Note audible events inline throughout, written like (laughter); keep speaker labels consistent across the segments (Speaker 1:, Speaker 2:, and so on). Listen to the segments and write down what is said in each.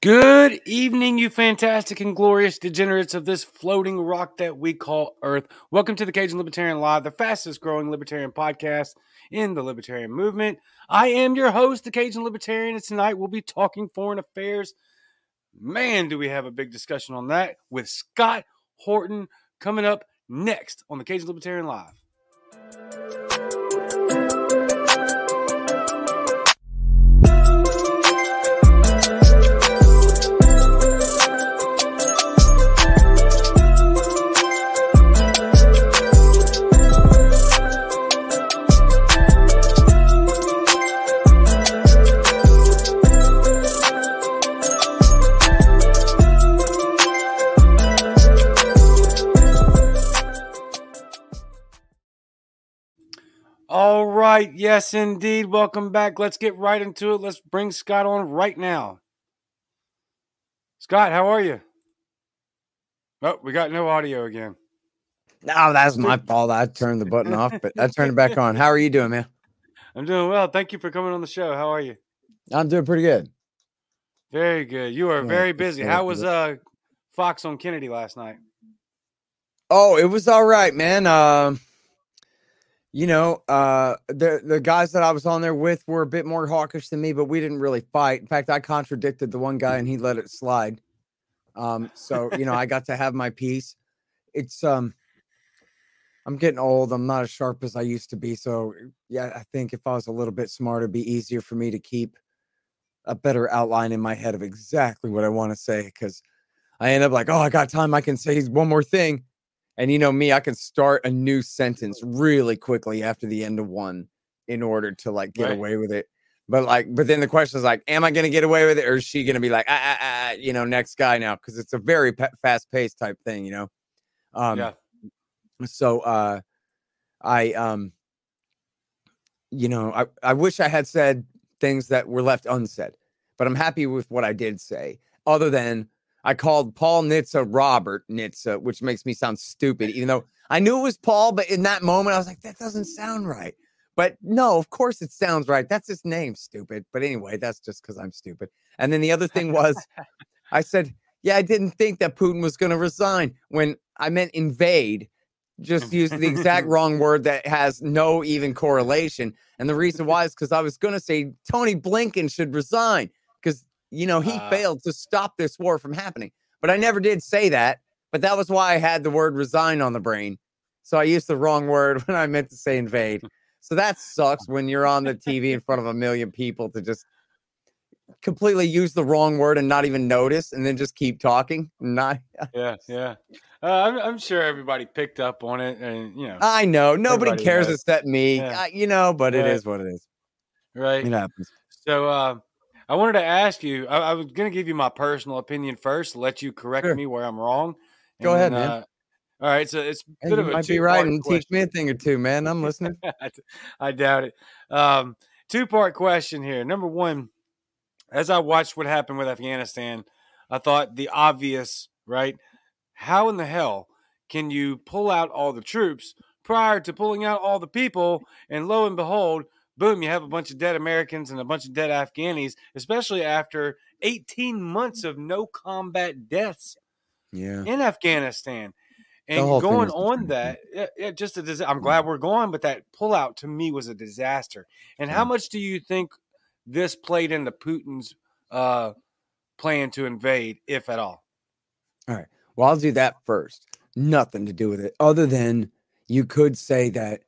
Speaker 1: Good evening, you fantastic and glorious degenerates of this floating rock that we call Earth. Welcome to the Cajun Libertarian Live, the fastest growing libertarian podcast in the libertarian movement. I am your host, the Cajun Libertarian, and tonight we'll be talking foreign affairs. Man, do we have a big discussion on that with Scott Horton coming up next on the Cajun Libertarian Live. Right. Yes, indeed. Welcome back. Let's get right into it. Let's bring Scott on right now. Scott, how are you? Oh, we got no audio again.
Speaker 2: No, that's my fault. I turned the button off, but I turned it back on. How are you doing, man?
Speaker 1: I'm doing well. Thank you for coming on the show. How are you?
Speaker 2: I'm doing pretty good.
Speaker 1: Very good. You are
Speaker 2: Yeah,
Speaker 1: very busy. How was uh Fox on Kennedy last night?
Speaker 2: Oh, it was all right, man. Um, you know, uh, the the guys that I was on there with were a bit more hawkish than me, but we didn't really fight. In fact, I contradicted the one guy and he let it slide. Um, so you know, I got to have my piece. It's um, I'm getting old. I'm not as sharp as I used to be. So yeah, I think if I was a little bit smarter, it'd be easier for me to keep a better outline in my head of exactly what I want to say because I end up like, oh, I got time. I can say one more thing. And you know me, I can start a new sentence really quickly after the end of one in order to like get
Speaker 1: Right.
Speaker 2: away with it. But like, but then the question is like, am I going to get away with it, or is she going to be like, ah, ah, ah, you know, next guy now? Because it's a very pa- fast paced type thing, you know. Um,
Speaker 1: yeah.
Speaker 2: so uh i um you know i i wish i had said things that were left unsaid but i'm happy with what i did say other than i called paul nitze robert nitze which makes me sound stupid even though i knew it was paul but in that moment i was like that doesn't sound right. But no of course it sounds right. That's his name stupid. But anyway that's just because i'm stupid. And then the other thing was (laughs) i said yeah i didn't think that putin was going to resign when i meant invade. Just used the exact (laughs) wrong word that has no even correlation. And the reason why is because I was going to say Tony Blinken should resign you know, he
Speaker 1: Ah.
Speaker 2: failed to stop this war from happening. But I never did say that. But that was why I had the word resign on the brain. So I used the wrong word (laughs) when I meant to say invade. So that sucks when you're on the TV in front of a million people to just completely use the wrong word and not even notice and then just keep talking. (laughs) Not
Speaker 1: Yeah. Yeah. Uh, I'm, I'm sure everybody picked up on it, and you know,
Speaker 2: I know nobody cares
Speaker 1: knows.
Speaker 2: except me.
Speaker 1: Yeah.
Speaker 2: Uh, you know, but it is what it is.
Speaker 1: right?
Speaker 2: It happens.
Speaker 1: So uh, I wanted to ask you. I, I was going to give you my personal opinion first, let you correct
Speaker 2: Sure.
Speaker 1: me where I'm wrong.
Speaker 2: Go ahead,
Speaker 1: then,
Speaker 2: man.
Speaker 1: uh, all right, so it's a bit of a
Speaker 2: might be right and teach me a thing or two, man. I'm listening. (laughs)
Speaker 1: I doubt it. Um, two part question here. Number one, as I watched what happened with Afghanistan, I thought the obvious, right? How in the hell can you pull out all the troops prior to pulling out all the people? And lo and behold, boom, you have a bunch of dead Americans and a bunch of dead Afghanis, especially after 18 months of no combat deaths
Speaker 2: Yeah.
Speaker 1: in Afghanistan. And going on that, just a dis- I'm glad we're going, but that pullout to me was a disaster. And how much do you think this played into Putin's uh, plan to invade, if at all? All right.
Speaker 2: Well, I'll do that first. Nothing to do with it, other than you could say that,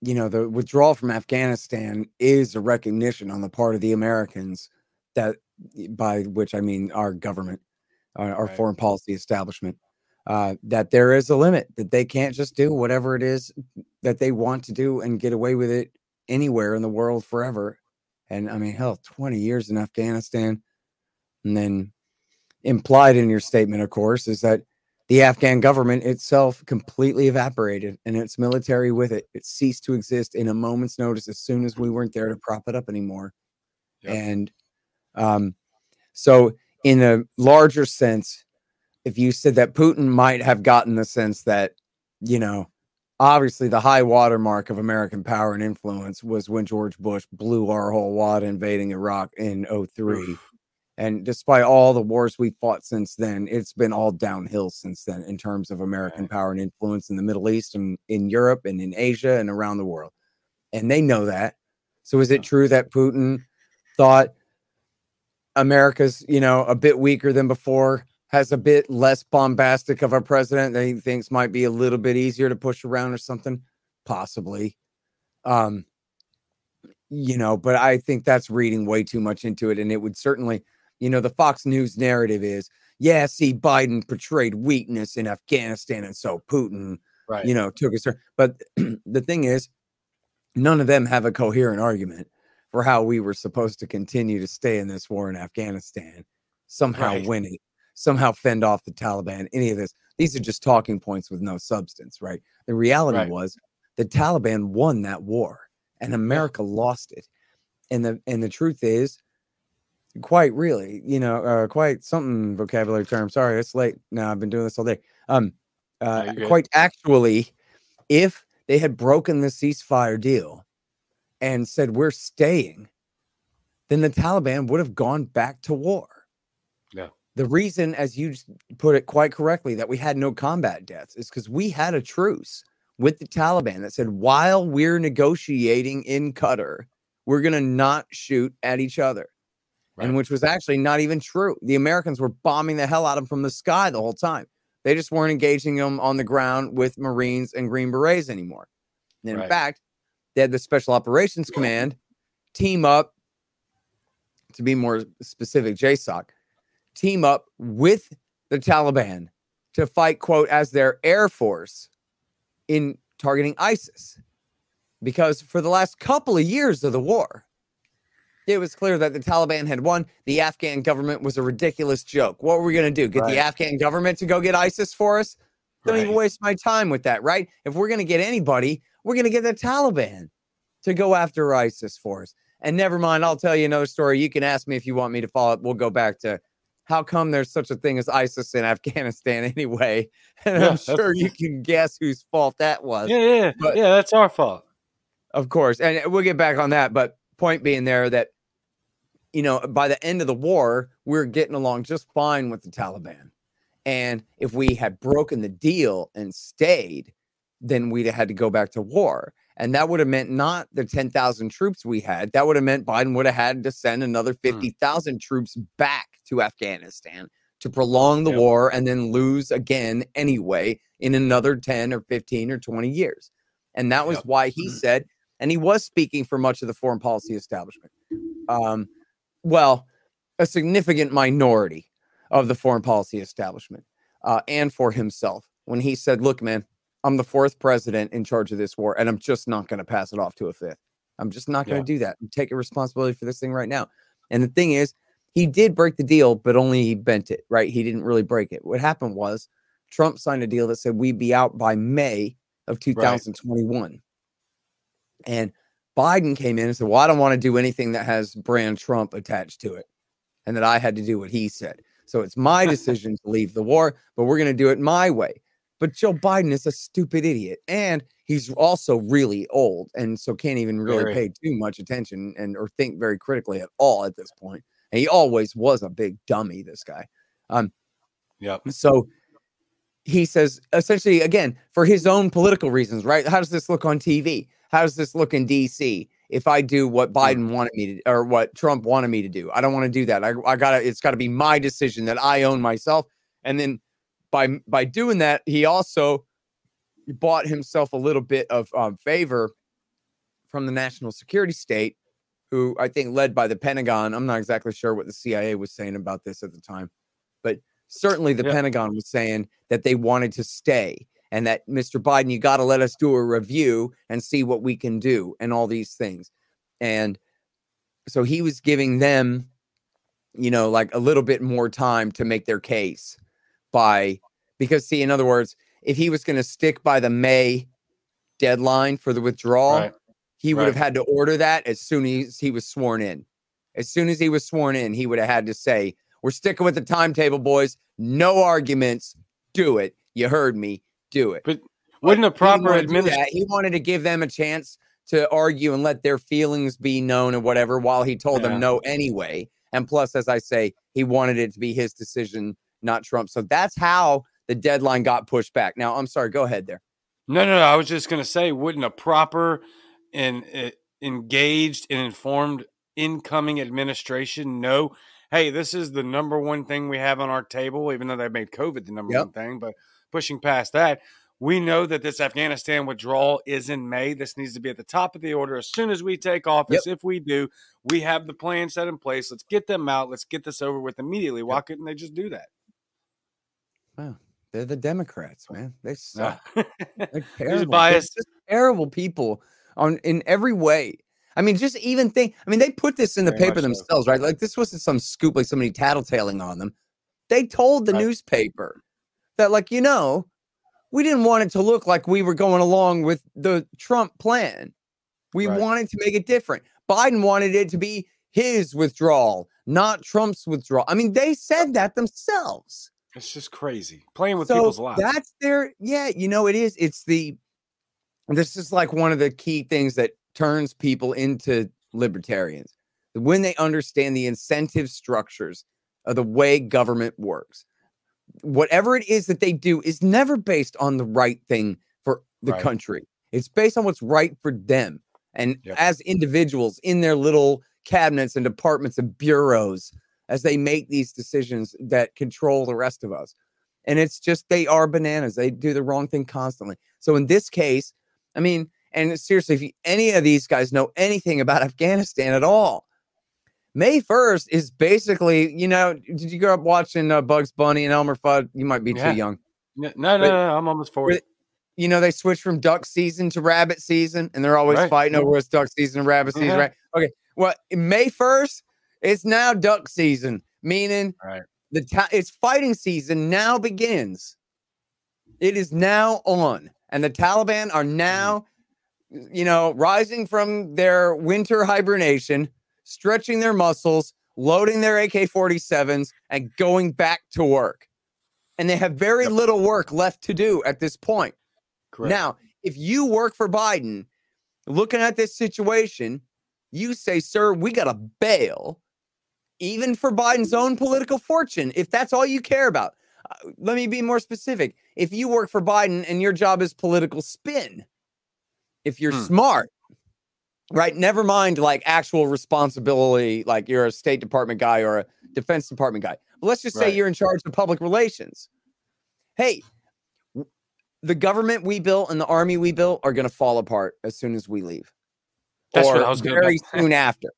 Speaker 2: you know, the withdrawal from Afghanistan is a recognition on the part of the Americans that, by which I mean our government, our, our
Speaker 1: Right.
Speaker 2: foreign policy establishment, uh, that there is a limit, that they can't just do whatever it is that they want to do and get away with it anywhere in the world forever. And I mean, hell, 20 years in Afghanistan. And then implied in your statement, of course, is that the Afghan government itself completely evaporated and its military with it. It ceased to exist in a moment's notice as soon as we weren't there to prop it up anymore.
Speaker 1: Yep.
Speaker 2: And um, so, in a larger sense, if you said that Putin might have gotten the sense that, you know, obviously the high watermark of American power and influence was when George Bush blew our whole wad invading Iraq in 03. And despite all the wars we fought since then, it's been all downhill since then in terms of American
Speaker 1: Right.
Speaker 2: power and influence in the Middle East and in Europe and in Asia and around the world. And they know that. So is it true that Putin thought America's, you know, a bit weaker than before, has a bit less bombastic of a president that he thinks might be a little bit easier to push around or something? Possibly. Um, you know, but I think that's reading way too much into it. And it would certainly, you know, the Fox News narrative is, yeah, see, Biden portrayed weakness in Afghanistan, and so Putin,
Speaker 1: Right.
Speaker 2: you know, took turn. But (clears throat) the thing is, none of them have a coherent argument for how we were supposed to continue to stay in this war in Afghanistan, somehow
Speaker 1: Right.
Speaker 2: win it, somehow fend off the Taliban, any of this. These are just talking points with no substance, right? The reality
Speaker 1: Right.
Speaker 2: was the Taliban won that war and America lost it. And the and the truth is, quite really, you know, uh, quite something vocabulary term. Sorry, it's late. now. I've been doing this all day. Um, uh,
Speaker 1: you're
Speaker 2: quite actually, if they had broken the ceasefire deal and said we're staying, then the Taliban would have gone back to war.
Speaker 1: Yeah.
Speaker 2: The reason, as you put it quite correctly, that we had no combat deaths is because we had a truce with the Taliban that said while we're negotiating in Qatar, we're going to not shoot at each other. And which was actually not even true. The Americans were bombing the hell out of them from the sky the whole time. They just weren't engaging them on the ground with Marines and Green Berets anymore. And in
Speaker 1: Right.
Speaker 2: fact, they had the Special Operations Command team up, to be more specific, JSOC, team up with the Taliban to fight, quote, as their air force in targeting ISIS. Because for the last couple of years of the war, it was clear that the Taliban had won. The Afghan government was a ridiculous joke. What were we going to do? Get
Speaker 1: Right.
Speaker 2: the Afghan government to go get ISIS for us? Don't even waste my time with that, right? If we're going to get anybody, we're going to get the Taliban to go after ISIS for us. And never mind, I'll tell you another story. You can ask me if you want me to follow up. We'll go back to how come there's such a thing as ISIS in Afghanistan (laughs) anyway. And
Speaker 1: Yeah,
Speaker 2: I'm sure you can guess whose fault that was
Speaker 1: Yeah, yeah,
Speaker 2: but-
Speaker 1: yeah. That's our fault.
Speaker 2: of course and we'll get back on that but point being there that you know by the end of the war we're getting along just fine with the taliban and if we had broken the deal and stayed then we'd have had to go back to war and that would have meant not the 10,000 troops we had that would have meant Biden would have had to send another 50,000 troops back to Afghanistan to prolong the
Speaker 1: Yep.
Speaker 2: war and then lose again anyway in another 10 or 15 or 20 years and that was
Speaker 1: Yep.
Speaker 2: why he said and he was speaking for much of the foreign policy establishment. Um, well, a significant minority of the foreign policy establishment, uh, and for himself when he said, "Look, man, I'm the fourth president in charge of this war, and I'm just not going to pass it off to a fifth. I'm just not going
Speaker 1: Yeah.
Speaker 2: to do that. I'm taking responsibility for this thing right now." And the thing is, he did break the deal, but only he bent it. Right? He didn't really break it. What happened was Trump signed a deal that said we'd be out by May of 2021. And Biden came in and said, Well, I don't want to do anything that has brand Trump attached to it. And that I had to do what he said. So it's my (laughs) decision to leave the war, but we're going to do it my way. But Joe Biden is a stupid idiot. And he's also really old. And so can't even really
Speaker 1: Very.
Speaker 2: pay too much attention and or think very critically at all at this point. And he always was a big dummy, this guy.
Speaker 1: Um, yep.
Speaker 2: So he says essentially again for his own political reasons, right? How does this look on TV? How does this look in DC? If I do what Biden wanted me to or what Trump wanted me to do, I don't want to do that. I, I gotta it's gotta be my decision that I own myself. And then by by doing that, he also bought himself a little bit of um, favor from the national security state, who I think led by the Pentagon. I'm not exactly sure what the CIA was saying about this at the time, but certainly the
Speaker 1: Yeah.
Speaker 2: Pentagon was saying that they wanted to stay and that Mr. Biden, you got to let us do a review and see what we can do and all these things. And so he was giving them, you know, like a little bit more time to make their case by, because, see, in other words, if he was going to stick by the May deadline for the withdrawal,
Speaker 1: Right.
Speaker 2: he would have had to order that as soon as he was sworn in. As soon as he was sworn in, he would have had to say, We're sticking with the timetable, boys. No arguments. Do it. You heard me. Do it.
Speaker 1: But Wouldn't a proper administration?
Speaker 2: He wanted to give them a chance to argue and let their feelings be known and whatever while he told
Speaker 1: Yeah.
Speaker 2: them no anyway. And plus, as I say, he wanted it to be his decision, not Trump. So that's how the deadline got pushed back. Now, I'm sorry, go ahead there.
Speaker 1: No, no, no. I was just going to say, wouldn't a proper and uh, engaged and informed incoming administration know, hey, this is the number one thing we have on our table, even though they made COVID the number
Speaker 2: Yep.
Speaker 1: one thing, but pushing past that, we know that this Afghanistan withdrawal is in May. This needs to be at the top of the order as soon as we take office. If we do, we have the plan set in place. Let's get them out. Let's get this over with immediately. Why couldn't they just do that?
Speaker 2: Well, they're the Democrats, man. They suck. (laughs) They're (laughs) terrible. They're just terrible people on in every way. I mean, just even think. I mean, they put this in the
Speaker 1: Very
Speaker 2: paper
Speaker 1: much so.
Speaker 2: themselves, right? Like this wasn't some scoop, like somebody tattletaling on them. They told the
Speaker 1: Right.
Speaker 2: newspaper that, like, you know, we didn't want it to look like we were going along with the Trump plan. We
Speaker 1: Right.
Speaker 2: wanted to make it different. Biden wanted it to be his withdrawal, not Trump's withdrawal. I mean, they said that themselves
Speaker 1: It's just crazy. Playing with
Speaker 2: so
Speaker 1: people's lives.
Speaker 2: that's their yeah you know it is it's the this is like one of the key things that turns people into libertarians when they understand the incentive structures of the way government works whatever it is that they do is never based on the right thing for the
Speaker 1: Right.
Speaker 2: country. It's based on what's right for them. And
Speaker 1: Yep.
Speaker 2: as individuals in their little cabinets and departments and bureaus as they make these decisions that control the rest of us. And it's just they are bananas. They do the wrong thing constantly. So in this case i mean and seriously if you, any of these guys know anything about afghanistan at all may 1st is basically you know did you grow up watching uh, bugs bunny and elmer fudd you might be
Speaker 1: Yeah.
Speaker 2: too young
Speaker 1: No, no, no,
Speaker 2: But-
Speaker 1: no, I'm almost forty.
Speaker 2: With- you know they switch from duck season to rabbit season and they're always
Speaker 1: Right.
Speaker 2: fighting over it's duck season and rabbit season
Speaker 1: Mhm.
Speaker 2: right okay well may 1st it's now duck season meaning
Speaker 1: Right.
Speaker 2: the ta- it's fighting season now begins it is now on and the taliban are now you know rising from their winter hibernation stretching their muscles loading their ak-47s and going back to work and they have very
Speaker 1: Yep.
Speaker 2: little work left to do at this point
Speaker 1: Correct.
Speaker 2: now, if you work for Biden, looking at this situation, you say, sir, we got to bail, even for Biden's own political fortune, if that's all you care about. Uh, let me be more specific. If you work for Biden and your job is political spin, if you're
Speaker 1: Hmm.
Speaker 2: smart, right? Never mind like actual responsibility, like you're a State Department guy or a Defense Department guy. But let's just say
Speaker 1: Right.
Speaker 2: you're in charge of public relations. Hey, the government we built and the army we built are going to fall apart as soon as we leave.
Speaker 1: That's
Speaker 2: or
Speaker 1: what I was gonna-
Speaker 2: very (laughs) soon after.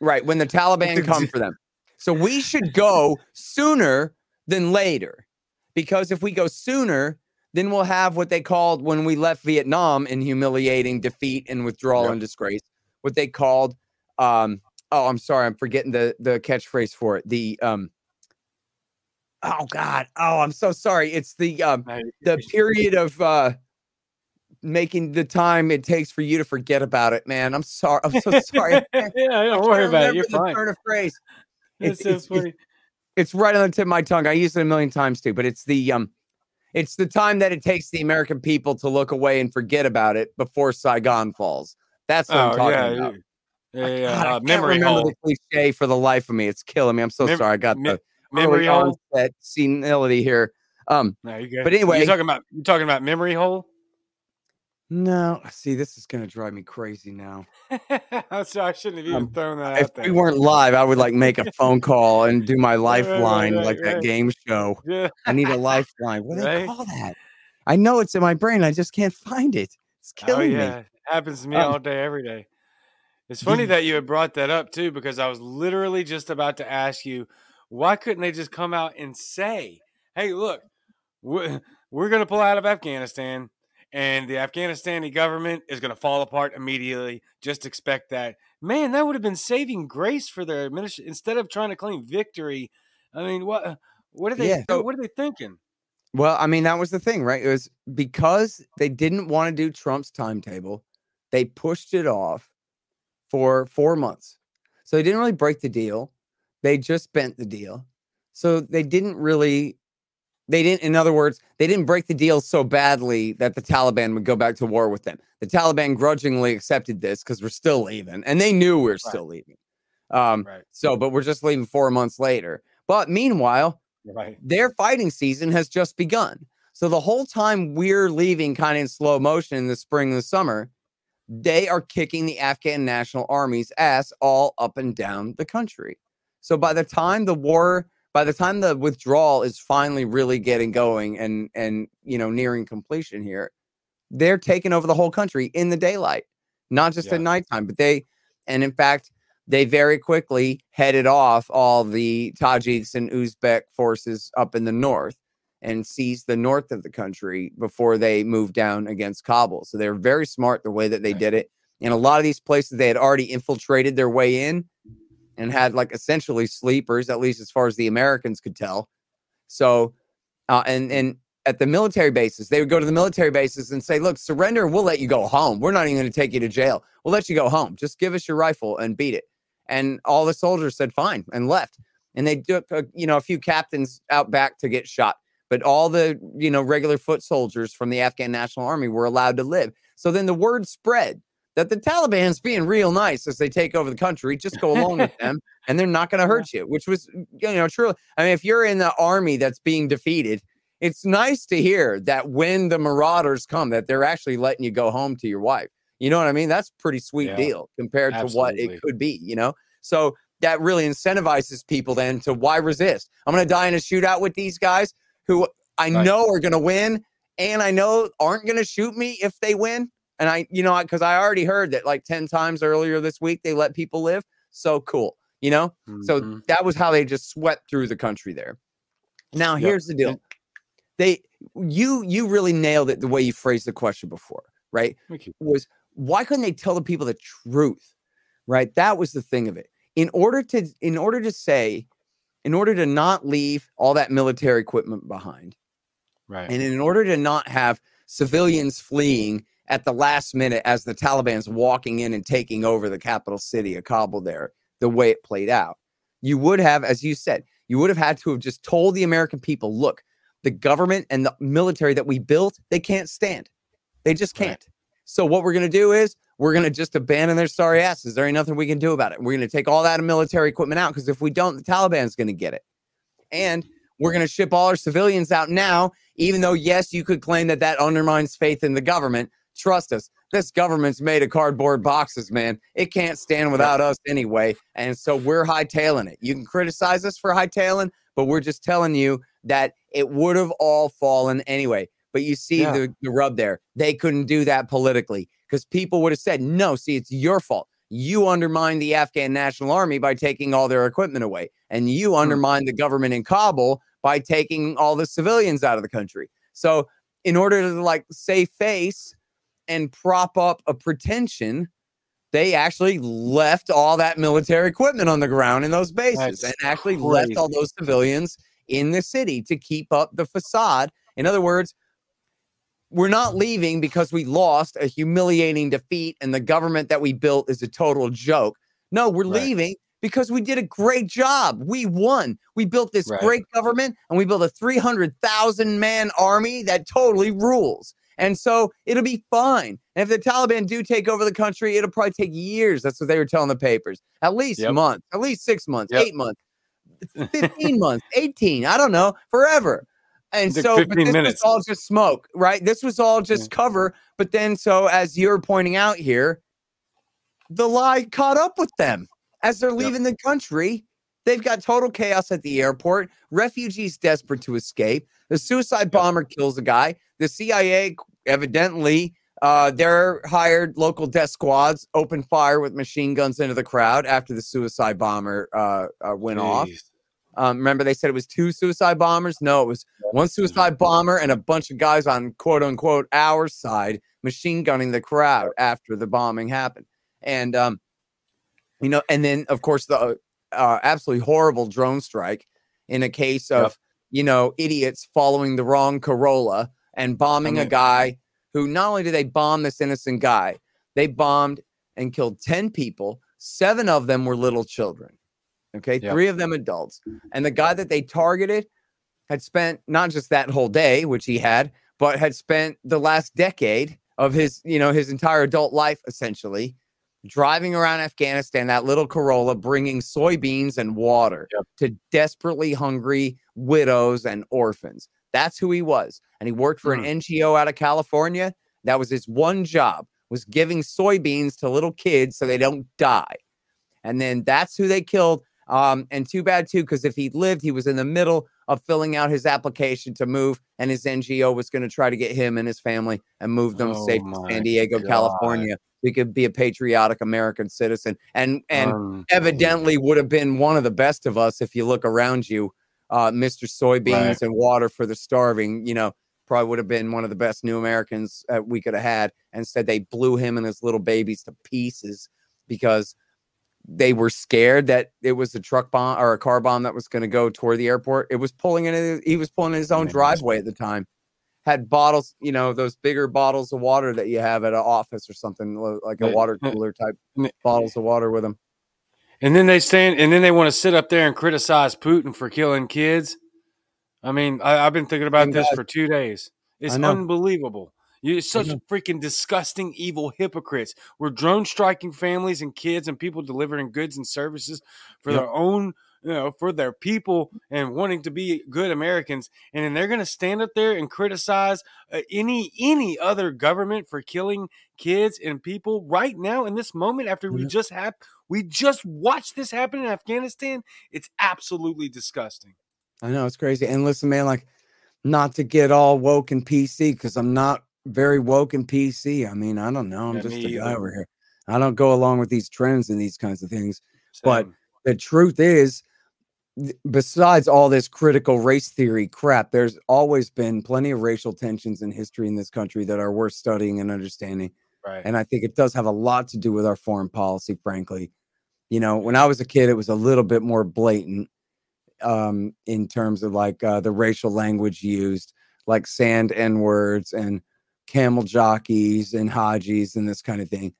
Speaker 2: Right, when the Taliban come for them. So we should go sooner than later. Because if we go sooner, then we'll have what they called when we left Vietnam in humiliating defeat and withdrawal
Speaker 1: Yep.
Speaker 2: and disgrace, what they called um oh, I'm sorry, I'm forgetting the the catchphrase for it. The um oh god, oh, I'm so sorry. It's the um the period of uh making the time it takes for you to forget about it, man. I'm sorry. I'm so sorry. (laughs)
Speaker 1: Yeah, don't worry about it. You're fine.
Speaker 2: turn of phrase.
Speaker 1: It's,
Speaker 2: It's-
Speaker 1: so
Speaker 2: it's- it's- It's right on the tip of my tongue. I use it a million times too, but it's the um it's the time that it takes the American people to look away and forget about it before Saigon falls. That's what I'm
Speaker 1: Oh
Speaker 2: talking
Speaker 1: yeah,
Speaker 2: about.
Speaker 1: yeah, yeah.
Speaker 2: God,
Speaker 1: yeah.
Speaker 2: I
Speaker 1: Uh,
Speaker 2: can't
Speaker 1: memory
Speaker 2: remember
Speaker 1: hole.
Speaker 2: the cliche for the life of me. It's killing me. I'm so
Speaker 1: Mem-
Speaker 2: sorry. I got
Speaker 1: me-
Speaker 2: the
Speaker 1: Memory hole.
Speaker 2: onset senility here. Um,
Speaker 1: No.
Speaker 2: But anyway-
Speaker 1: you're talking about you're talking about memory hole.
Speaker 2: no, see, this is gonna drive me crazy now. (laughs)
Speaker 1: I'm I shouldn't have even
Speaker 2: Um,
Speaker 1: thrown that
Speaker 2: If
Speaker 1: out there.
Speaker 2: we weren't live, I would like make a phone call and do my (laughs)
Speaker 1: right,
Speaker 2: lifeline
Speaker 1: right,
Speaker 2: like that game show.
Speaker 1: yeah,
Speaker 2: I need a (laughs) lifeline. What do they call that? I know it's in my brain. I just can't find it. It's
Speaker 1: oh yeah,
Speaker 2: me.
Speaker 1: happens to me
Speaker 2: Um,
Speaker 1: all day, every day. It's funny (laughs) that you had brought that up too, because I was literally just about to ask you, why couldn't they just come out and say, "Hey, look, we're, we're going to pull out of Afghanistan, and the Afghanistani government is going to fall apart immediately. Just expect that." Man, that would have been saving grace for their administration instead of trying to claim victory. I mean, what? What are they?
Speaker 2: Yeah,
Speaker 1: what are they thinking?
Speaker 2: Well, I mean, that was the thing, right? It was because they didn't want to do Trump's timetable, they pushed it off for four months. So they didn't really break the deal. They just bent the deal. So they didn't really, they didn't, in other words, they didn't break the deal so badly that the Taliban would go back to war with them. The Taliban grudgingly accepted this because we're still leaving, and they knew we were still leaving. Um,
Speaker 1: Right.
Speaker 2: so, but we're just leaving four months later. But meanwhile,
Speaker 1: Right.
Speaker 2: their fighting season has just begun. So the whole time we're leaving kind of in slow motion in the spring and the summer, they are kicking the Afghan National Army's ass all up and down the country. So by the time the war, by the time the withdrawal is finally really getting going and and you know nearing completion here, they're taking over the whole country in the daylight, not just at nighttime. But they, and in fact, they very quickly headed off all the Tajiks and Uzbek forces up in the north and seized the north of the country before they moved down against Kabul. So they're very smart the way that they
Speaker 1: Right.
Speaker 2: did it. In a lot of these places, they had already infiltrated their way in and had like essentially sleepers, at least as far as the Americans could tell. So, uh, and and at the military bases, they would go to the military bases and say, "Look, surrender, and we'll let you go home. We're not even going to take you to jail. We'll let you go home. Just give us your rifle and beat it." And all the soldiers said, "Fine," and left. And they took, uh, you know, a few captains out back to get shot, but all the, you know, regular foot soldiers from the Afghan National Army were allowed to live. So then the word spread that the Taliban's being real nice as they take over the country. Just go along with (laughs) them, and they're not going to hurt you. Which was, you know, true. I mean, if you're in the army that's being defeated, it's nice to hear that when the marauders come, that they're actually letting you go home to your wife. You know what I mean? That's a pretty sweet
Speaker 1: Yeah.
Speaker 2: deal compared to what it could be. You know, so that really incentivizes people then to why resist? I'm going to die in a shootout with these guys who I
Speaker 1: Right.
Speaker 2: know are going to win, and I know aren't going to shoot me if they win. And I, you know, because I already heard that like 10 times earlier this week they let people live. So cool, you know? So
Speaker 1: Mhm.
Speaker 2: that was how they just swept through the country there. Now
Speaker 1: Yep.
Speaker 2: here's the deal. They you you really nailed it the way you phrased the question before, right?
Speaker 1: Thank you.
Speaker 2: Was why couldn't they tell the people the truth? Right? That was the thing of it. In order to in order to say in order to not leave all that military equipment behind
Speaker 1: Right.
Speaker 2: and in order to not have civilians fleeing at the last minute as the Taliban's walking in and taking over the capital city of Kabul there, the way it played out, you would have, as you said, you would have had to have just told the American people, look, the government and the military that we built, they can't stand. They just can't. Right. So what we're going to do is we're going to just abandon their sorry asses. There ain't nothing we can do about it. We're going to take all that military equipment out because if we don't, the Taliban's going to get it. And we're going to ship all our civilians out now, even though, yes, you could claim that that undermines faith in the government. Trust us, this government's made of cardboard boxes, man. It can't stand without us anyway. And so we're hightailing it. You can criticize us for hightailing, but we're just telling you that it would have all fallen anyway. But you see
Speaker 1: Yeah.
Speaker 2: the, the rub there. They couldn't do that politically because people would have said, no, see, it's your fault. You undermined the Afghan National Army by taking all their equipment away, and you hmm. undermined the government in Kabul by taking all the civilians out of the country. So, in order to like save face and prop up a pretension, they actually left all that military equipment on the ground in those bases
Speaker 1: That's
Speaker 2: and actually left all those civilians in the city to keep up the facade. In other words, we're not leaving because we lost a humiliating defeat and the government that we built is a total joke. No, we're
Speaker 1: Right.
Speaker 2: leaving because we did a great job. We won. We built this
Speaker 1: Right.
Speaker 2: great government and we built a 300,000 man army that totally rules. And so it'll be fine. And if the Taliban do take over the country, it'll probably take years. That's what they were telling the papers. At least
Speaker 1: Yep.
Speaker 2: months, at least six months,
Speaker 1: Yep.
Speaker 2: eight months, (laughs) 15 months, 18, I don't know, forever. And so, but this
Speaker 1: minutes.
Speaker 2: was all just smoke, right? This was all just cover. But then, so as you're pointing out here, the lie caught up with them as they're leaving the country. They've got total chaos at the airport. Refugees desperate to escape. The suicide bomber kills a guy. The CIA evidently, uh, their hired local death squads open fire with machine guns into the crowd after the suicide bomber uh, uh, went off. Um, remember, they said it was two suicide bombers. No, it was one suicide bomber and a bunch of guys on quote unquote our side machine gunning the crowd after the bombing happened. And, um, you know, and then of course the uh, absolutely horrible drone strike in a case of,
Speaker 1: Yep.
Speaker 2: you know, idiots following the wrong Corolla and bombing a
Speaker 1: mean-
Speaker 2: guy who not only did they bomb this innocent guy, they bombed and killed 10 people. Seven of them were little children. Okay.
Speaker 1: Yep.
Speaker 2: Three of them adults. And the guy that they targeted had spent not just that whole day, which he had, but had spent the last decade of his, you know, his entire adult life essentially driving around Afghanistan, that little Corolla, bringing soybeans and water
Speaker 1: Yep.
Speaker 2: to desperately hungry widows and orphans. That's who he was. And he worked for
Speaker 1: Hmm.
Speaker 2: an NGO out of California. That was his one job, was giving soybeans to little kids so they don't die. And then that's who they killed. Um, and too bad too, because if he'd lived, he was in the middle of filling out his application to move, and his NGO was going to try to get him and his family and move them
Speaker 1: Oh
Speaker 2: safe to San Diego,
Speaker 1: God.
Speaker 2: California. He could be a patriotic American citizen, and and
Speaker 1: Um,
Speaker 2: evidently would have been one of the best of us if you look around you, uh, Mr. Soybeans
Speaker 1: Right.
Speaker 2: and water for the starving. You know, probably would have been one of the best new Americans uh, we could have had. And said they blew him and his little babies to pieces because they were scared that it was a truck bomb or a car bomb that was going to go toward the airport. It was pulling in. He was pulling in his own driveway at the time. Had bottles, you know, those bigger bottles of water that you have at an office or something, like a water cooler type bottles of water with him.
Speaker 1: And then they stand, and then they want to sit up there and criticize Putin for killing kids. I mean, I, I've been thinking about
Speaker 2: Thank
Speaker 1: this
Speaker 2: God.
Speaker 1: for two days. It's unbelievable. You're such freaking disgusting, evil hypocrites. We're drone striking families and kids and people delivering goods and services for
Speaker 2: Yep.
Speaker 1: their own, you know, for their people and wanting to be good Americans. And then they're going to stand up there and criticize uh, any any other government for killing kids and people right now in this moment after we
Speaker 2: Mhm.
Speaker 1: just have we just watched this happen in Afghanistan. It's absolutely disgusting.
Speaker 2: I know it's crazy. And listen, man, like not to get all woke and PC because I'm not very woke and PC. I mean, I don't know. I'm
Speaker 1: Yeah,
Speaker 2: just a guy
Speaker 1: either.
Speaker 2: over here. I don't go along with these trends and these kinds of things. But- The truth is, besides all this critical race theory crap, there's always been plenty of racial tensions in history in this country that are worth studying and understanding.
Speaker 1: right.
Speaker 2: And I think it does have a lot to do with our foreign policy, frankly. You know, when I was a kid, it was a little bit more blatant um, in terms of like uh, the racial language used, like sand N words and camel jockeys and hajis and this kind of thing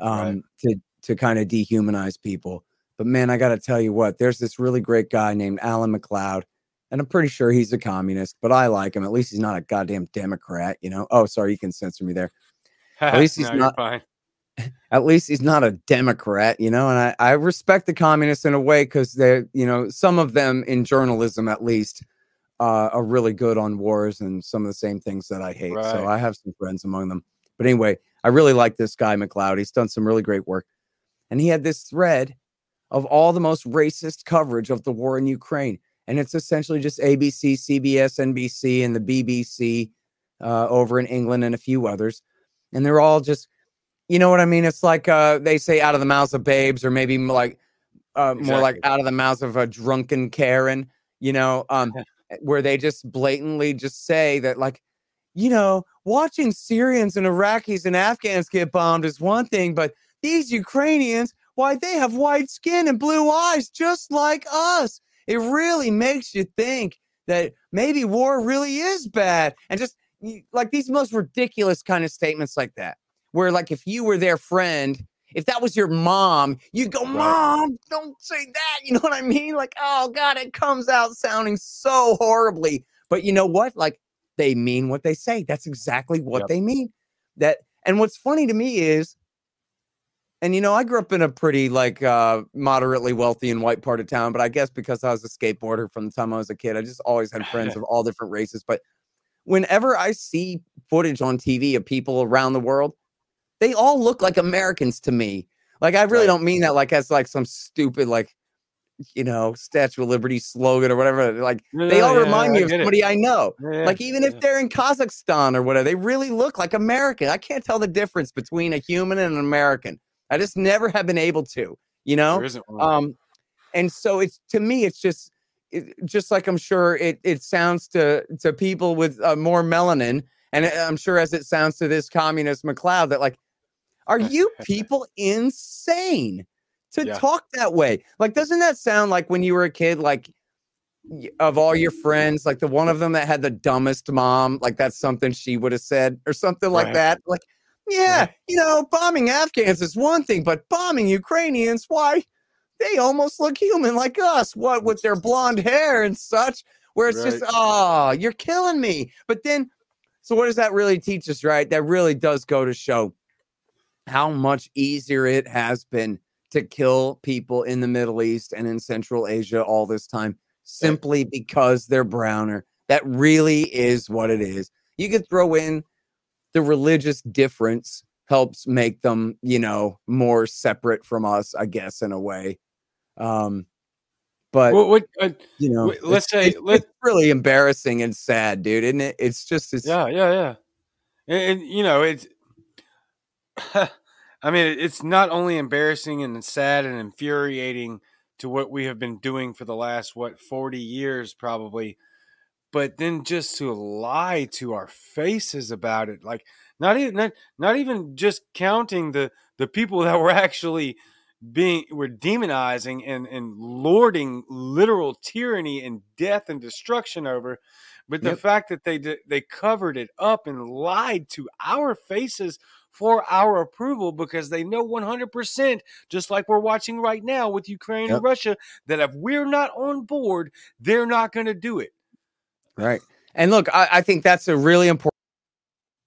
Speaker 2: um,
Speaker 1: Right.
Speaker 2: to, to kind of dehumanize people. But man, I got to tell you what, there's this really great guy named Alan MacLeod. And I'm pretty sure he's a communist, but I like him. At least he's not a goddamn Democrat, you know? Oh, sorry, you can censor me there at (laughs) least he's
Speaker 1: No,
Speaker 2: not- (laughs) at least he's not a Democrat, you know, and I, I respect the communists in a way because they're, you know, some of them in journalism at least uh, are really good on wars and some of the same things that I hate. So I have some friends among them. But anyway, I really like this guy, MacLeod. He's done some really great work. And he had this thread of all the most racist coverage of the war in Ukraine. And it's essentially just ABC, CBS, NBC, and the BBC uh, over in England and a few others. And they're all just, you know what I mean? It's like uh, they say out of the mouths of babes, or maybe like uh, more like out of the mouths of a drunken Karen, you know, um, (laughs) where they just blatantly just say that, like, you know, watching Syrians and Iraqis and Afghans get bombed is one thing, but these Ukrainians, why, they have white skin and blue eyes just like us. It really makes you think that maybe war really is bad. And just like these most ridiculous kind of statements like that, where like if you were their friend, if that was your mom, you'd go,
Speaker 1: Right.
Speaker 2: Mom, don't say that. You know what I mean? Like, oh God, it comes out sounding so horribly. But you know what? Like, they mean what they say. That's exactly what
Speaker 1: Yep.
Speaker 2: they mean. That and what's funny to me is, and you know, I grew up in a pretty like uh moderately wealthy and white part of town, but I guess because I was a skateboarder from the time I was a kid, I just always had friends (laughs) of all different races. But whenever I see footage on TV of people around the world, they all look like Americans to me. Like I really
Speaker 1: Right.
Speaker 2: don't mean that like as like some stupid like you know Statue of Liberty slogan or whatever. Like they all
Speaker 1: yeah,
Speaker 2: remind me of
Speaker 1: get it.
Speaker 2: somebody I know.
Speaker 1: Yeah,
Speaker 2: Like even if they're in Kazakhstan or whatever, they really look like American. I can't tell the difference between a human and an American. I just never have been able to, you know.
Speaker 1: there isn't one.
Speaker 2: Um, and so it's to me, it's just, it, just like I'm sure it it sounds to to people with uh, more melanin, and I'm sure as it sounds to this communist MacLeod that like, are (laughs) you people insane to
Speaker 1: Yeah.
Speaker 2: talk that way? Like, doesn't that sound like when you were a kid, like? Of all your friends, like the one of them that had the dumbest mom, like that's something she would have said, or something like
Speaker 1: Right.
Speaker 2: that. Like, yeah,
Speaker 1: Right.
Speaker 2: you know, bombing Afghans is one thing, but bombing Ukrainians, why? They almost look human like us. What with their blonde hair and such, where it's just,
Speaker 1: Right.
Speaker 2: oh, you're killing me. But then, so what does that really teach us, right? That really does go to show how much easier it has been to kill people in the Middle East and in Central Asia all this time simply because they're browner. That really is what it is. You could throw in the religious difference helps make them, you know, more separate from us, I guess, in a way. Um, but
Speaker 1: What, what, uh,
Speaker 2: you know,
Speaker 1: let's
Speaker 2: it's-
Speaker 1: say-
Speaker 2: it's,
Speaker 1: let-
Speaker 2: it's really embarrassing and sad, dude, isn't it? It's just it's
Speaker 1: yeah, yeah, yeah. And, and you know, it's. (laughs) I mean, it's not only embarrassing and sad and infuriating to what we have been doing for the last what forty years, probably, but then just to lie to our faces about it, like not even not, not even just counting the the people (laughs) that were actually being were demonizing and and lording literal tyranny and death and destruction over but the
Speaker 2: Yep.
Speaker 1: fact that they they covered it up and lied to our faces for our approval because they know 100% just like we're watching right now with Ukraine
Speaker 2: Yep.
Speaker 1: and Russia that if we're not on board they're not going to do it
Speaker 2: Right. And look, I, I think that's a really important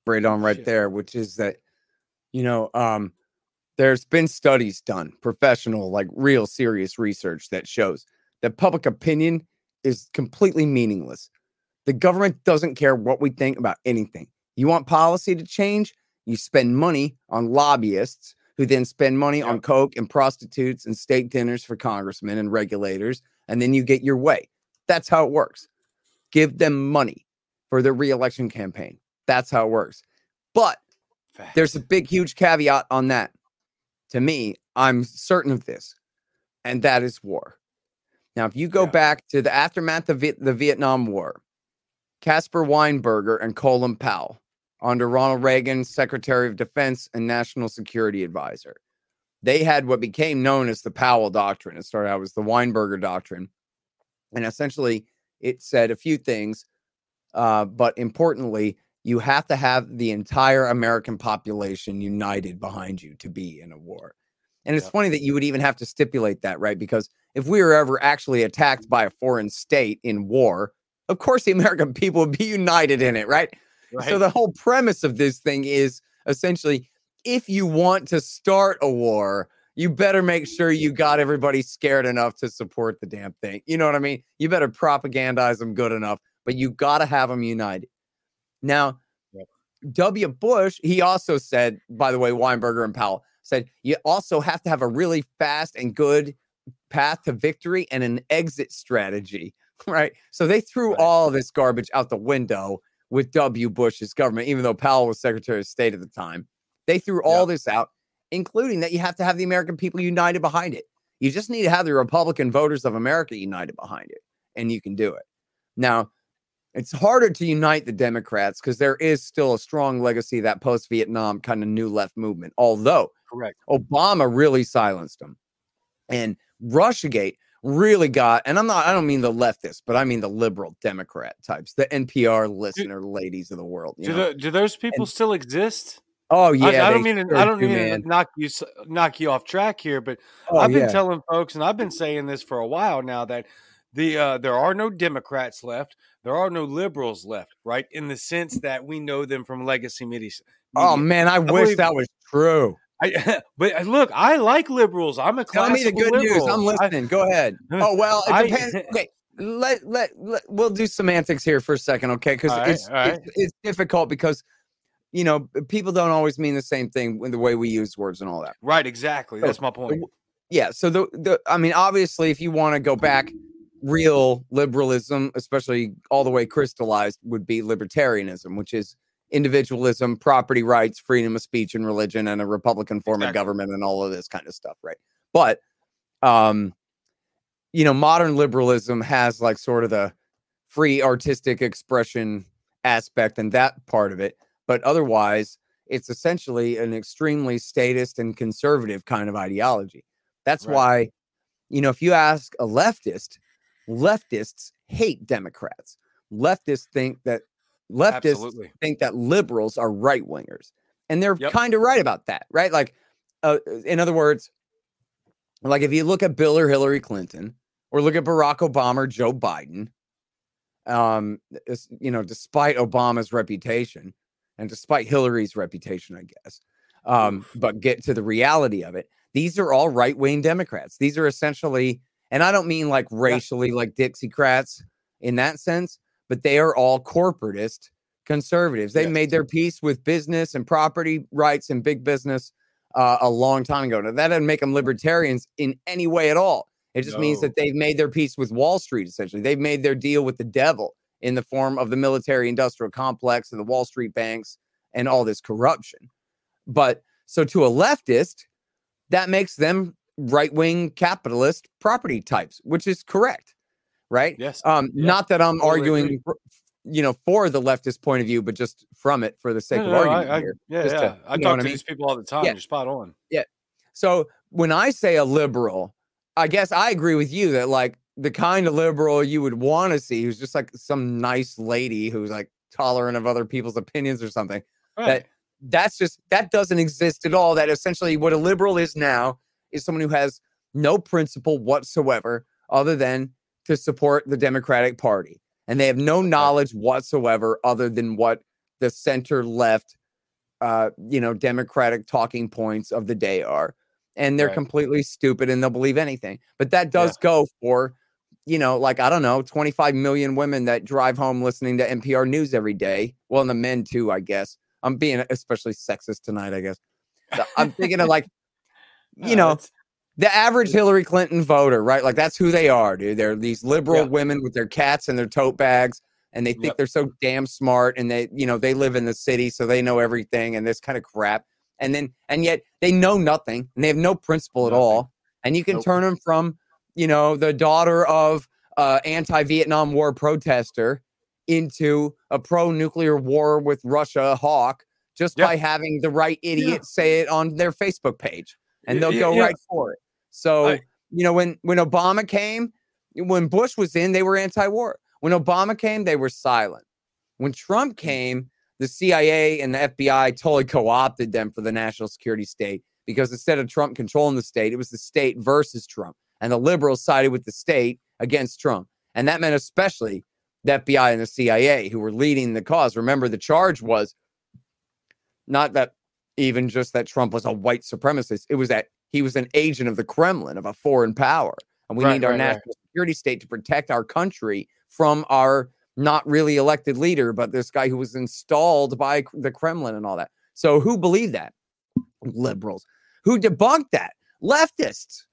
Speaker 2: right on right there, which is that, you know, um, there's been studies done, professional, like real serious research that shows that public opinion is completely meaningless. The government doesn't care what we think about anything. You want policy to change? You spend money on lobbyists who then spend money on coke and prostitutes and steak dinners for congressmen and regulators, and then you get your way. That's how it works. Give them money for their reelection campaign. That's how it works. But there's a big, huge caveat on that. To me, I'm certain of this, and that is war. Now, if you go
Speaker 1: Yeah.
Speaker 2: back to the aftermath of the Vietnam War, Caspar Weinberger and Colin Powell, under Ronald Reagan, Secretary of Defense and National Security Advisor, they had what became known as the Powell Doctrine. It started out as the Weinberger Doctrine. And essentially, it said a few things, uh, but importantly, you have to have the entire American population united behind you to be in a war. And it's
Speaker 1: Yep.
Speaker 2: funny that you would even have to stipulate that, right? Because if we were ever actually attacked by a foreign state in war, of course the American people would be united in it, right?
Speaker 1: Right?
Speaker 2: So the whole premise of this thing is essentially if you want to start a war, you better make sure you got everybody scared enough to support the damn thing. You know what I mean? You better propagandize them good enough, but you got to have them united. Now,
Speaker 1: Yep.
Speaker 2: W. Bush, he also said, by the way, Weinberger and Powell said, you also have to have a really fast and good path to victory and an exit strategy, (laughs) right? So they threw
Speaker 1: Right.
Speaker 2: all this garbage out the window with W. Bush's government, even though Powell was Secretary of State at the time. They threw all this out, including that you have to have the American people united behind it. You just need to have the Republican voters of America united behind it, and you can do it. Now, it's harder to unite the Democrats because there is still a strong legacy of that post Vietnam kind of new left movement, although
Speaker 1: correct
Speaker 2: Obama really silenced them. And Russiagate really got, and I'm not, I don't mean the leftists, but I mean the liberal Democrat types, the NPR listener ladies of the world. You
Speaker 1: do,
Speaker 2: know?
Speaker 1: the, do those people still exist
Speaker 2: oh, yeah.
Speaker 1: I, I don't mean to,
Speaker 2: sure
Speaker 1: I don't
Speaker 2: do,
Speaker 1: mean
Speaker 2: man.
Speaker 1: to knock you knock you off track here, but
Speaker 2: Oh,
Speaker 1: I've been
Speaker 2: yeah.
Speaker 1: telling folks, and I've been saying this for a while now that the uh, there are no Democrats left, there are no liberals left, right? In the sense that we know them from legacy media.
Speaker 2: Oh,
Speaker 1: media.
Speaker 2: man. I wish
Speaker 1: believe-
Speaker 2: that was true.
Speaker 1: I, (laughs) but uh, look, I like liberals. I'm a classic.
Speaker 2: Tell me the good news. I'm
Speaker 1: I-
Speaker 2: listening. Go ahead. (laughs) Oh, well, it
Speaker 1: I- (laughs)
Speaker 2: Okay. Let, let, let, we'll do semantics here for a second, okay? Because
Speaker 1: right,
Speaker 2: it's,
Speaker 1: right.
Speaker 2: it's, it's difficult because, you know, people don't always mean the same thing with the way we use words and all that.
Speaker 1: right, exactly.
Speaker 2: So,
Speaker 1: That's my point.
Speaker 2: yeah so the, the i mean obviously if you want to go back real liberalism especially all the way crystallized would be libertarianism which is individualism property rights freedom of speech and religion and a republican form of government and all of this kind of stuff right but um you know modern liberalism has like sort of the free artistic expression aspect and that part of it but otherwise it's essentially an extremely statist and conservative kind of ideology that's
Speaker 1: Right.
Speaker 2: why, you know, if you ask a leftist, leftists hate Democrats. Leftists think that leftists
Speaker 1: Absolutely.
Speaker 2: think that liberals are right wingers. And they're
Speaker 1: Yep.
Speaker 2: kind of right about that, right? Like, uh, in other words, like if you look at Bill or Hillary Clinton, or look at Barack Obama or Joe Biden, um, you know, despite Obama's reputation and despite Hillary's reputation, I guess, Um, but get to the reality of it. These are all right wing Democrats. These are essentially, and I don't mean like racially yeah. like Dixiecrats in that sense, but they are all corporatist conservatives. They yes. made their peace with business and property rights and big business uh, a long time ago. Now, that doesn't make them libertarians in any way at all. It just no. means that they've made their peace with Wall Street, essentially. They've made their deal with the devil in the form of the military industrial complex and the Wall Street banks and all this corruption. But so to a leftist, that makes them right wing capitalist property types, which is correct. Right.
Speaker 1: Yes.
Speaker 2: Um, yeah. Not that I'm totally arguing, agree. you know, for the leftist point of view, but just from it for the sake no, of no, argument.
Speaker 1: I, I, yeah. yeah. To, I talk to I mean? these people all the time. Yeah. You're spot on.
Speaker 2: Yeah. So when I say a liberal, I guess I agree with you that like the kind of liberal you would want to see who's just like some nice lady who's like tolerant of other people's opinions or something. Right. That that's just that doesn't exist at all. That essentially what a liberal is now is someone who has no principle whatsoever other than to support the Democratic Party. And they have no knowledge whatsoever other than what the center left uh, you know, Democratic talking points of the day are. And they're right. completely stupid and they'll believe anything. But that does yeah. go for you know, like I don't know, 25 million women that drive home listening to NPR news every day. Well, and the men too, I guess. I'm being especially sexist tonight, I guess. So I'm thinking of like, you (laughs) know, the average Hillary Clinton voter, right? Like that's who they are, dude. They're these liberal yeah. women with their cats and their tote bags, and they think yep. they're so damn smart, and they, you know, they live in the city, so they know everything, and this kind of crap. And then, and yet they know nothing, and they have no principle nothing. at all. And you can nope. turn them from you know, the daughter of uh, anti-Vietnam War protester into a pro-nuclear war with Russia hawk just by having the right idiot yeah. say it on their Facebook page, and they'll yeah, go right for it. So I, you know, when when Obama came, when Bush was in, they were anti-war. When Obama came, they were silent. When Trump mm. came, the CIA and the FBI totally co-opted them for the national security state because instead of Trump controlling the state, it was the state versus Trump and the liberals sided with the state against Trump. And that meant especially the FBI and the CIA who were leading the cause. Remember, the charge was not that even just that Trump was a white supremacist, it was that he was an agent of the Kremlin, of a foreign power. And we right, need our right, national right. security state to protect our country from our not really elected leader, but this guy who was installed by the Kremlin and all that. So who believed that? Liberals. Who debunked that? Leftists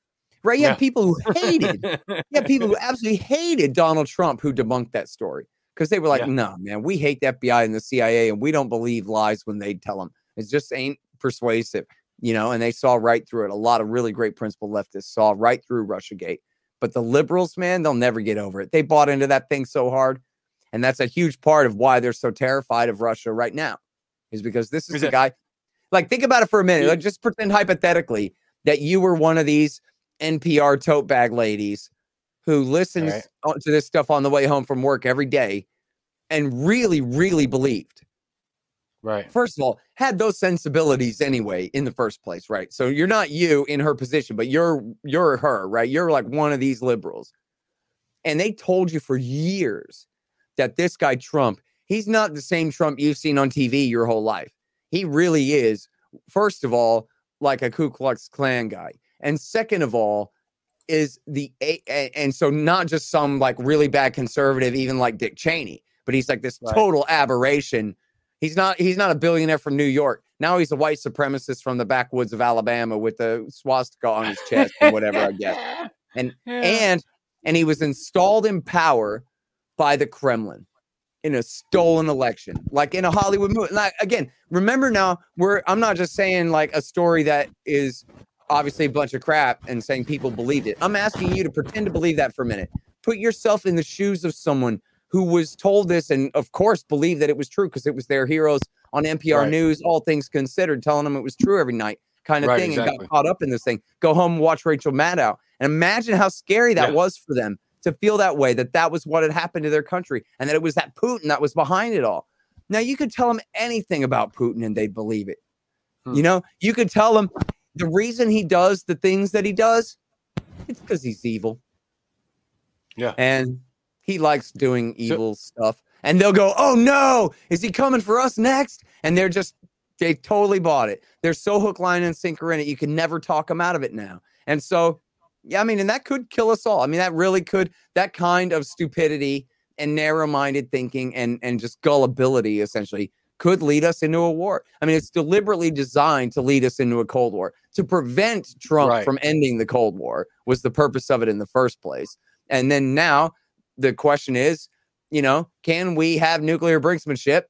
Speaker 2: right? You yeah. have people who hated, you have people who (laughs) absolutely hated Donald Trump who debunked that story because they were like, yeah. no, man, we hate the FBI and the CIA and we don't believe lies when they tell them. It just ain't persuasive, you know, and they saw right through it. A lot of really great principled leftists saw right through Russiagate. But the liberals, man, they'll never get over it. They bought into that thing so hard. And that's a huge part of why they're so terrified of Russia right now, is because this is, is the it? guy. Like, think about it for a minute. Like, just pretend hypothetically that you were one of these NPR tote bag ladies who listens right. to this stuff on the way home from work every day and really, really believed.
Speaker 1: Right.
Speaker 2: First of all, had those sensibilities anyway in the first place, right? So you're not you in her position, but you're you're her, right? You're like one of these liberals. And they told you for years that this guy Trump, he's not the same Trump you've seen on TV your whole life. He really is, first of all, like a Ku Klux Klan guy. And second of all, is the and so not just some like really bad conservative, even like Dick Cheney, but he's like this right. total aberration. He's not he's not a billionaire from New York. Now he's a white supremacist from the backwoods of Alabama with the swastika on his chest and whatever I guess. (laughs) And and and he was installed in power by the Kremlin in a stolen election, like in a Hollywood movie. Like again, remember now, we're I'm not just saying like a story that is obviously a bunch of crap and saying people believed it. I'm asking you to pretend to believe that for a minute. Put yourself in the shoes of someone who was told this and, of course, believed that it was true because it was their heroes on NPR right. News, all things considered, telling them it was true every night, kind of right, thing, exactly. and got caught up in this thing. Go home watch Rachel Maddow. And imagine how scary that yeah. was for them to feel that way, that that was what had happened to their country and that it was that Putin that was behind it all. Now, you could tell them anything about Putin and they'd believe it. Hmm. You know, you could tell them the reason he does the things that he does, it's because he's evil.
Speaker 1: Yeah.
Speaker 2: And he likes doing evil so, stuff. And they'll go, oh no, is he coming for us next? And they're just They totally bought it. They're so hook, line, and sinker in it. You can never talk them out of it now. And so, yeah, I mean, and that could kill us all. I mean, that really could. That kind of stupidity and narrow-minded thinking and and just gullibility essentially could lead us into a war. I mean, it's deliberately designed to lead us into a Cold War to prevent Trump
Speaker 1: Right.
Speaker 2: from ending the Cold War was the purpose of it in the first place. And then now the question is, you know, can we have nuclear brinksmanship?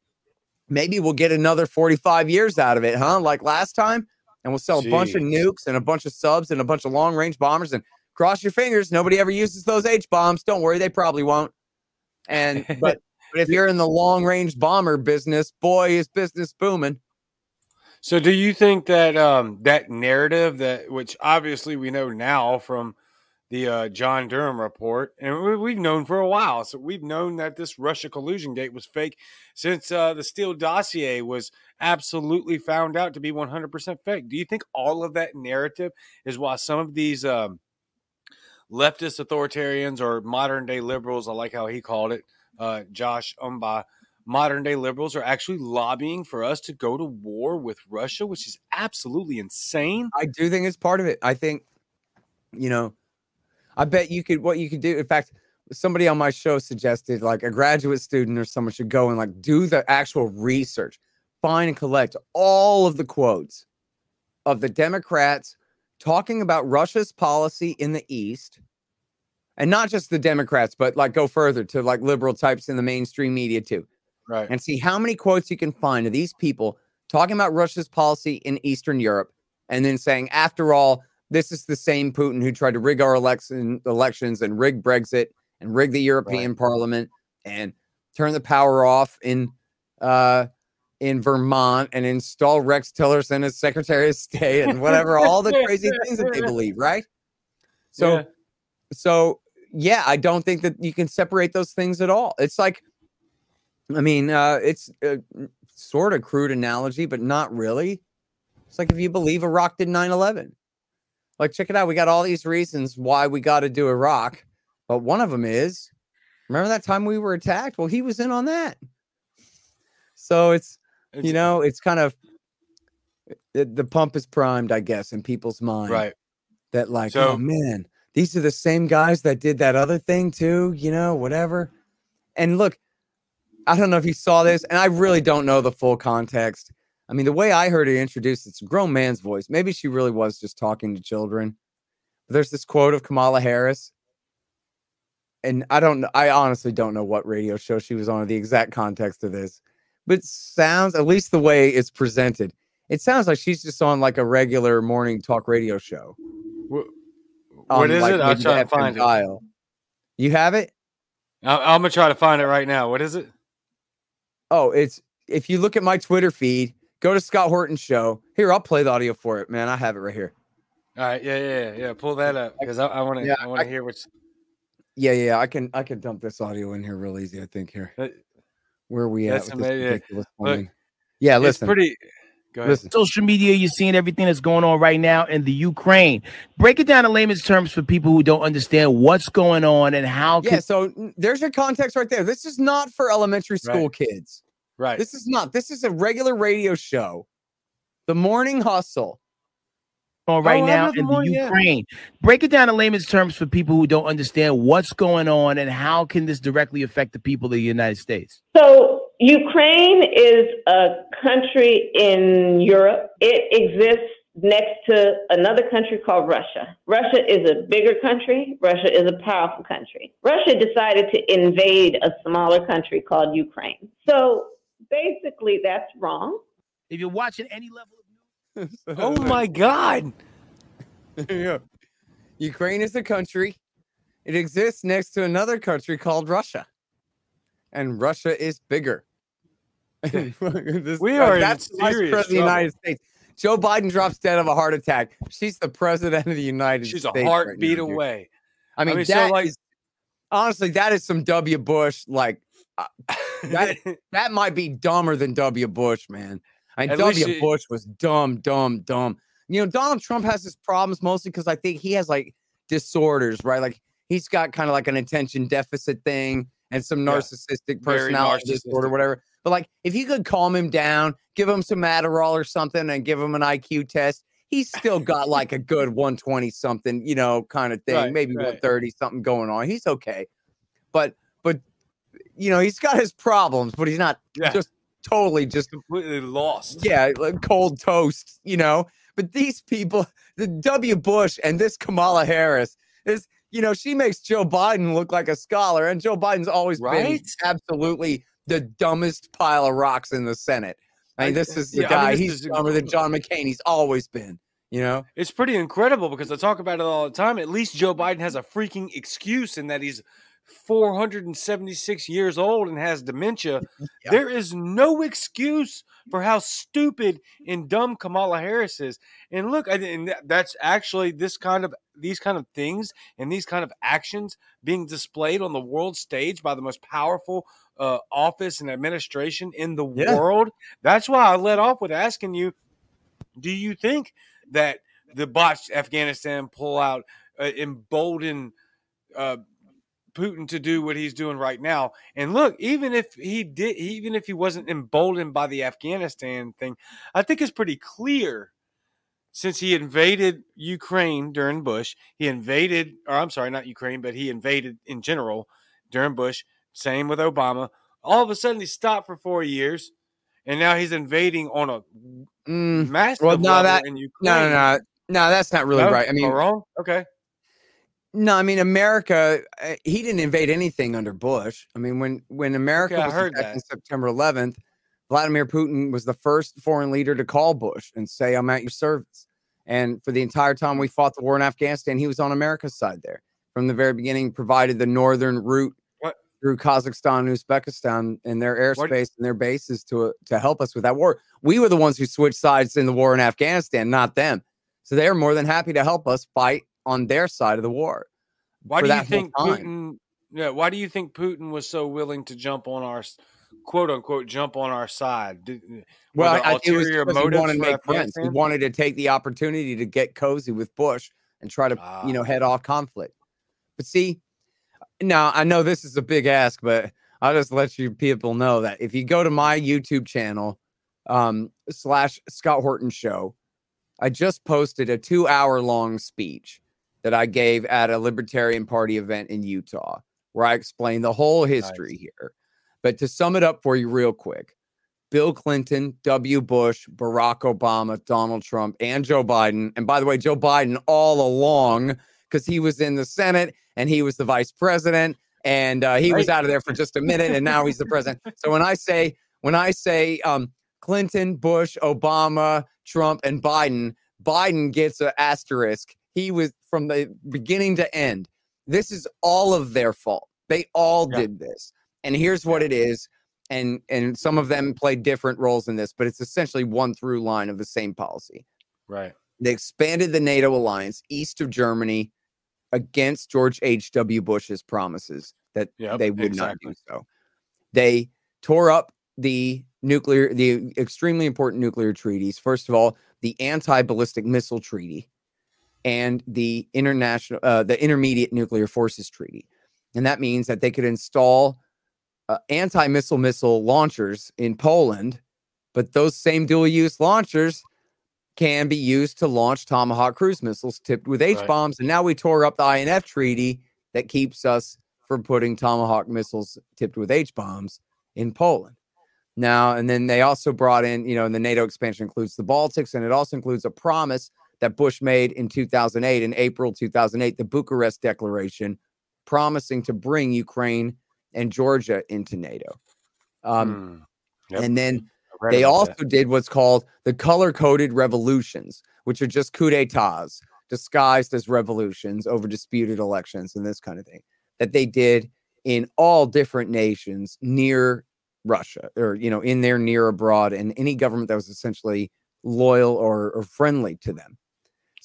Speaker 2: Maybe we'll get another 45 years out of it, huh? Like last time. And we'll sell a bunch of nukes and a bunch of subs and a bunch of long range bombers. And cross your fingers, nobody ever uses those H bombs. Don't worry, they probably won't. And (laughs) but but if you're in the long range bomber business, boy, is business booming.
Speaker 1: So, do you think that um, that narrative that, which obviously we know now from the uh, John Durham report, and we, we've known for a while, so we've known that this Russia collusion gate was fake since uh, the Steele dossier was absolutely found out to be 100% fake. Do you think all of that narrative is why some of these um, leftist authoritarians or modern day liberals, I like how he called it, uh, Josh Umba, modern day liberals are actually lobbying for us to go to war with Russia, which is absolutely insane.
Speaker 2: I do think it's part of it. I think, you know, I bet you could what you could do. In fact, somebody on my show suggested like a graduate student or someone should go and like do the actual research, find and collect all of the quotes of the Democrats talking about Russia's policy in the East. And not just the Democrats, but like go further to like liberal types in the mainstream media too
Speaker 1: Right.
Speaker 2: and see how many quotes you can find of these people talking about Russia's policy in Eastern Europe and then saying, after all, this is the same Putin who tried to rig our election elections and rig Brexit and rig the European Parliament and turn the power off in uh in Vermont and install Rex Tillerson as Secretary of State and whatever, all the crazy things that they believe, right? So
Speaker 1: Yeah.
Speaker 2: so yeah, I don't think that you can separate those things at all. It's like, I mean, uh, it's a sort of crude analogy, but not really. It's like if you believe Iraq did 9 11. Like, check it out. We got all these reasons why we got to do Iraq, but one of them is remember that time we were attacked? Well, he was in on that. So it's, you know, it's kind of the, the pump is primed, I guess, in people's mind
Speaker 1: right.
Speaker 2: that like
Speaker 1: So-
Speaker 2: oh man these are the same guys that did that other thing too you know whatever and look i don't know if you saw this and i really don't know the full context i mean the way i heard it introduced it's a grown man's voice maybe she really was just talking to children but there's this quote of kamala harris and i don't know i honestly don't know what radio show she was on or the exact context of this but it sounds at least the way it's presented it sounds like she's just on like a regular morning talk radio show
Speaker 1: Wh-
Speaker 2: on,
Speaker 1: What is
Speaker 2: like,
Speaker 1: it? I'll try to find it.
Speaker 2: dial. You have it?
Speaker 1: I- I'm gonna try to find it right now. What is it?
Speaker 2: Oh, it's if you look at my Twitter feed, go to Scott Horton's show. Here, I'll play the audio for it, man. I have it right here.
Speaker 1: All right. Yeah, yeah, yeah. yeah. Pull that up because I, I want to.
Speaker 2: Yeah,
Speaker 1: I want to
Speaker 2: I-
Speaker 1: hear what's.
Speaker 2: Yeah, yeah, I can I can dump this audio in here real easy. I think here. Where are we at?
Speaker 1: That's
Speaker 2: with this
Speaker 1: amazing.
Speaker 2: ridiculous
Speaker 1: Look,
Speaker 2: funding? yeah,
Speaker 1: It's
Speaker 2: listen,
Speaker 1: pretty. Go ahead.
Speaker 2: listen.
Speaker 3: social media, you're seeing everything that's going on right now in the Ukraine. Break it down in layman's terms for people who don't understand what's going on and how
Speaker 2: Yeah,
Speaker 3: can
Speaker 2: so there's your context right there. This is not for elementary school
Speaker 1: Right.
Speaker 2: kids.
Speaker 1: Right.
Speaker 2: This is not. This is a regular radio show. The Morning Hustle.
Speaker 3: on right
Speaker 1: Oh,
Speaker 3: now in the
Speaker 1: morning, yeah.
Speaker 3: Ukraine. Break it down in layman's terms for people who don't understand what's going on and how can this directly affect the people of the United States.
Speaker 4: So Ukraine is a country in Europe. It exists next to another country called Russia. Russia is a bigger country. Russia is a powerful country. Russia decided to invade a smaller country called Ukraine. So basically, that's wrong.
Speaker 3: If you're watching any level of news, (laughs)
Speaker 1: oh my God. (laughs)
Speaker 2: yeah. Ukraine is a country. It exists next to another country called Russia. And Russia is bigger. (laughs) This-
Speaker 1: We uh, are in
Speaker 2: that's the vice
Speaker 1: serious
Speaker 2: president of the. United States. Joe Biden drops dead of a heart attack. She's the president of the United
Speaker 1: She's
Speaker 2: States.
Speaker 1: She's a
Speaker 2: right now,
Speaker 1: heartbeat
Speaker 2: dude.
Speaker 1: away.
Speaker 2: I mean,
Speaker 1: mean, so, like-
Speaker 2: is- honestly, that is some W. Bush. Like uh, That- (laughs) that might be dumber than W. Bush, man. I mean, W. Bush was dumb, dumb, dumb. You know, Donald Trump has his problems mostly because I think he has like disorders, right? Like he's got kind of like an attention deficit thing, and some narcissistic
Speaker 1: Very
Speaker 2: personality disorder, whatever. But like, if you could calm him down, give him some Adderall or something, and give him an IQ test, he's still (laughs) got like a good 120 something, you know, kind of thing,
Speaker 1: Right,
Speaker 2: maybe
Speaker 1: right.
Speaker 2: 130 something going on. He's okay, but but you know, he's got his problems, but he's not
Speaker 1: Yeah.
Speaker 2: just totally just
Speaker 1: completely lost.
Speaker 2: yeah, like cold toast, you know. But these people, the W. Bush and this Kamala Harris is, you know, she makes Joe Biden look like a scholar, and Joe Biden's always been
Speaker 1: Right?
Speaker 2: absolutely the dumbest pile of rocks in the Senate. I mean, this is the
Speaker 1: yeah, I mean,
Speaker 2: guy. he's dumber than John McCain. He's always been, you know.
Speaker 1: It's pretty incredible because I talk about it all the time. At least Joe Biden has a freaking excuse in that he's 476 years old and has dementia. (laughs)
Speaker 2: Yeah.
Speaker 1: There is no excuse for how stupid and dumb Kamala Harris is. And look, I, and that's actually this kind of these kind of things and these kind of actions being displayed on the world stage by the most powerful uh, office and administration in the
Speaker 2: Yeah.
Speaker 1: world. That's why I led off with asking you do you think that the botched Afghanistan pullout uh, emboldened uh, Putin to do what he's doing right now? And look, even if he did, even if he wasn't emboldened by the Afghanistan thing, I think it's pretty clear since he invaded Ukraine during Bush, he invaded, or I'm sorry, not Ukraine, but he invaded in general during Bush. Same with Obama. All of a sudden, he stopped for four years, and now he's invading on a
Speaker 2: Mm,
Speaker 1: massive
Speaker 2: Well, no, that-
Speaker 1: in Ukraine.
Speaker 2: no, no, no, no. That's not really
Speaker 1: No?
Speaker 2: right. I mean,
Speaker 1: wrong. Okay.
Speaker 2: No, I mean America. uh, He didn't invade anything under Bush. I mean, when when America
Speaker 1: Okay, I
Speaker 2: was
Speaker 1: heard
Speaker 2: attacked on. September 11th, Vladimir Putin was the first foreign leader to call Bush and say, "I'm at your service." And for the entire time we fought the war in Afghanistan, he was on America's side there from the very beginning. Provided the northern route
Speaker 1: What?
Speaker 2: through Kazakhstan and Uzbekistan and their
Speaker 1: What-
Speaker 2: airspace and their bases to to help us with that war. We were the ones who switched sides in the war in Afghanistan, not them. So they are more than happy to help us fight on their side of the war.
Speaker 1: Why do you think. Putin? Yeah. Why do you think Putin was so willing to jump on our quote unquote jump on our side? Did,
Speaker 2: Well,
Speaker 1: there
Speaker 2: I, it was because he wanted to make friends. He wanted to take the opportunity to get cozy with Bush and try to, you know,
Speaker 1: Ah.
Speaker 2: head off conflict. But see, now I know this is a big ask, but I'll just let you people know that if you go to my YouTube channel, um, slash Scott Horton Show, I just posted a two hour long speech that I gave at a Libertarian Party event in Utah, where I explained the whole history here. But to sum it up for you real quick, Bill Clinton, W. Bush, Barack Obama, Donald Trump, and Joe Biden. And by the way, Joe Biden all along, because he was in the Senate and he was the vice president, and uh, he was out of there for just a minute, and now he's the president. So when I say when I say um, Clinton, Bush, Obama, Trump, and Biden, Biden gets an asterisk. He was from the beginning to end. This is all of their fault. They all
Speaker 1: Yeah.
Speaker 2: did this. And here's what it is and and some of them played different roles in this, but it's essentially one through line of the same policy.
Speaker 1: Right.
Speaker 2: They expanded the NATO alliance east of Germany against George H.W. Bush's promises that
Speaker 1: Yep,
Speaker 2: they would
Speaker 1: exactly.
Speaker 2: not do so. They tore up the nuclear, the extremely important nuclear treaties. First of all, the anti-ballistic missile treaty and the international, uh, the intermediate nuclear forces treaty, and that means that they could install uh, anti-missile missile launchers in Poland, but those same dual-use launchers can be used to launch Tomahawk cruise missiles tipped with H
Speaker 1: Right.
Speaker 2: bombs. And now we tore up the INF treaty that keeps us from putting Tomahawk missiles tipped with H bombs in Poland. Now, and then they also brought in, you know, and the NATO expansion includes the Baltics, and it also includes a promise that Bush made in 2008, in April 2008, the Bucharest Declaration, promising to bring Ukraine and Georgia into NATO. Um,
Speaker 1: Hmm. Yep.
Speaker 2: And then they also
Speaker 1: that.
Speaker 2: did what's called the color coded revolutions, which are just coup d'etats disguised as revolutions over disputed elections and this kind of thing that they did in all different nations near Russia or, you know, in their near abroad and any government that was essentially loyal or, or friendly to them.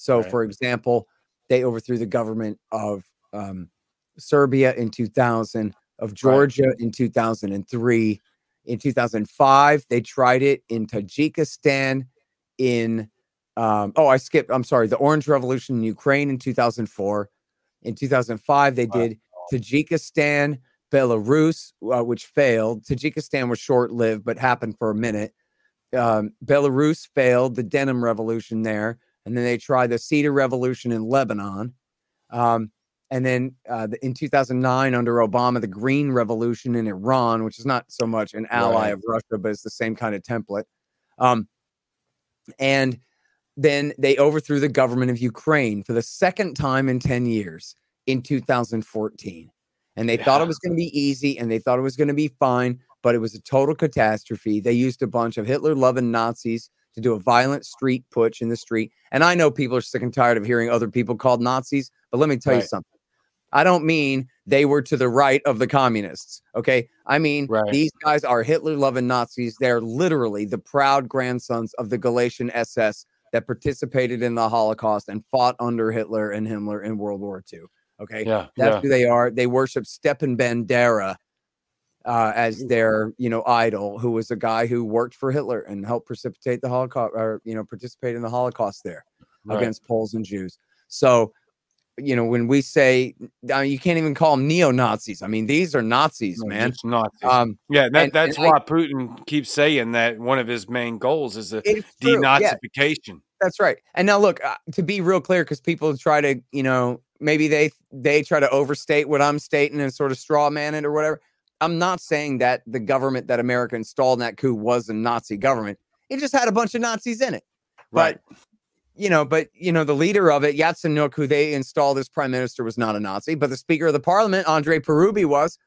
Speaker 2: So,
Speaker 1: Right.
Speaker 2: for example, they overthrew the government of um, Serbia in 2000, of Georgia in 2003. In 2005, they tried it in Tajikistan. In um, oh, I skipped. I'm sorry. The Orange Revolution in Ukraine in 2004. In 2005, they
Speaker 1: Wow.
Speaker 2: did Tajikistan, Belarus, uh, which failed. Tajikistan was short lived, but happened for a minute. Um, Belarus failed the denim revolution there. And then they tried the cedar revolution in Lebanon. Um, and then uh, the- in 2009, under Obama, the green revolution in Iran, which is not so much an ally
Speaker 1: Right.
Speaker 2: of Russia, but it's the same kind of template. Um, and then they overthrew the government of Ukraine for the second time in 10 years in 2014. And they thought it was going to be easy and they thought it was going to be fine, but it was a total catastrophe. They used a bunch of Hitler loving Nazis to do a violent street putsch in the street. And I know people are sick and tired of hearing other people called Nazis, but let me tell you something. I don't mean they were to the right of the communists. Okay. I mean,
Speaker 1: Right.
Speaker 2: these guys are Hitler loving Nazis. They're literally the proud grandsons of the Galician SS that participated in the Holocaust and fought under Hitler and Himmler in World War II. Okay.
Speaker 1: Yeah.
Speaker 2: That's
Speaker 1: yeah.
Speaker 2: who they are. They worship Stepan Bandera uh, as their, you know, idol, who was a guy who worked for Hitler and helped precipitate the Holocaust, or you know, participate in the Holocaust there
Speaker 1: Right.
Speaker 2: against Poles and Jews. So, you know, when we say I mean, you can't even call them neo Nazis. I mean, these are Nazis,
Speaker 1: No,
Speaker 2: man.
Speaker 1: Nazis.
Speaker 2: Um,
Speaker 1: yeah, that,
Speaker 2: and-
Speaker 1: that's
Speaker 2: and I-
Speaker 1: why Putin keeps saying that one of his main goals is the
Speaker 2: true. Yeah,
Speaker 1: denazification.
Speaker 2: That's right. And now look, uh, to be real clear, because people try to, you know, maybe they they try to overstate what I'm stating and sort of straw man it or whatever. I'm not saying that the government that America installed in that coup was a Nazi government. It just had a bunch of Nazis in it.
Speaker 1: Right.
Speaker 2: But you know, but you know, the leader of it, Yatsenyuk, who they installed as prime minister, was not a Nazi, but the speaker of the parliament, Andre Parubiy, was,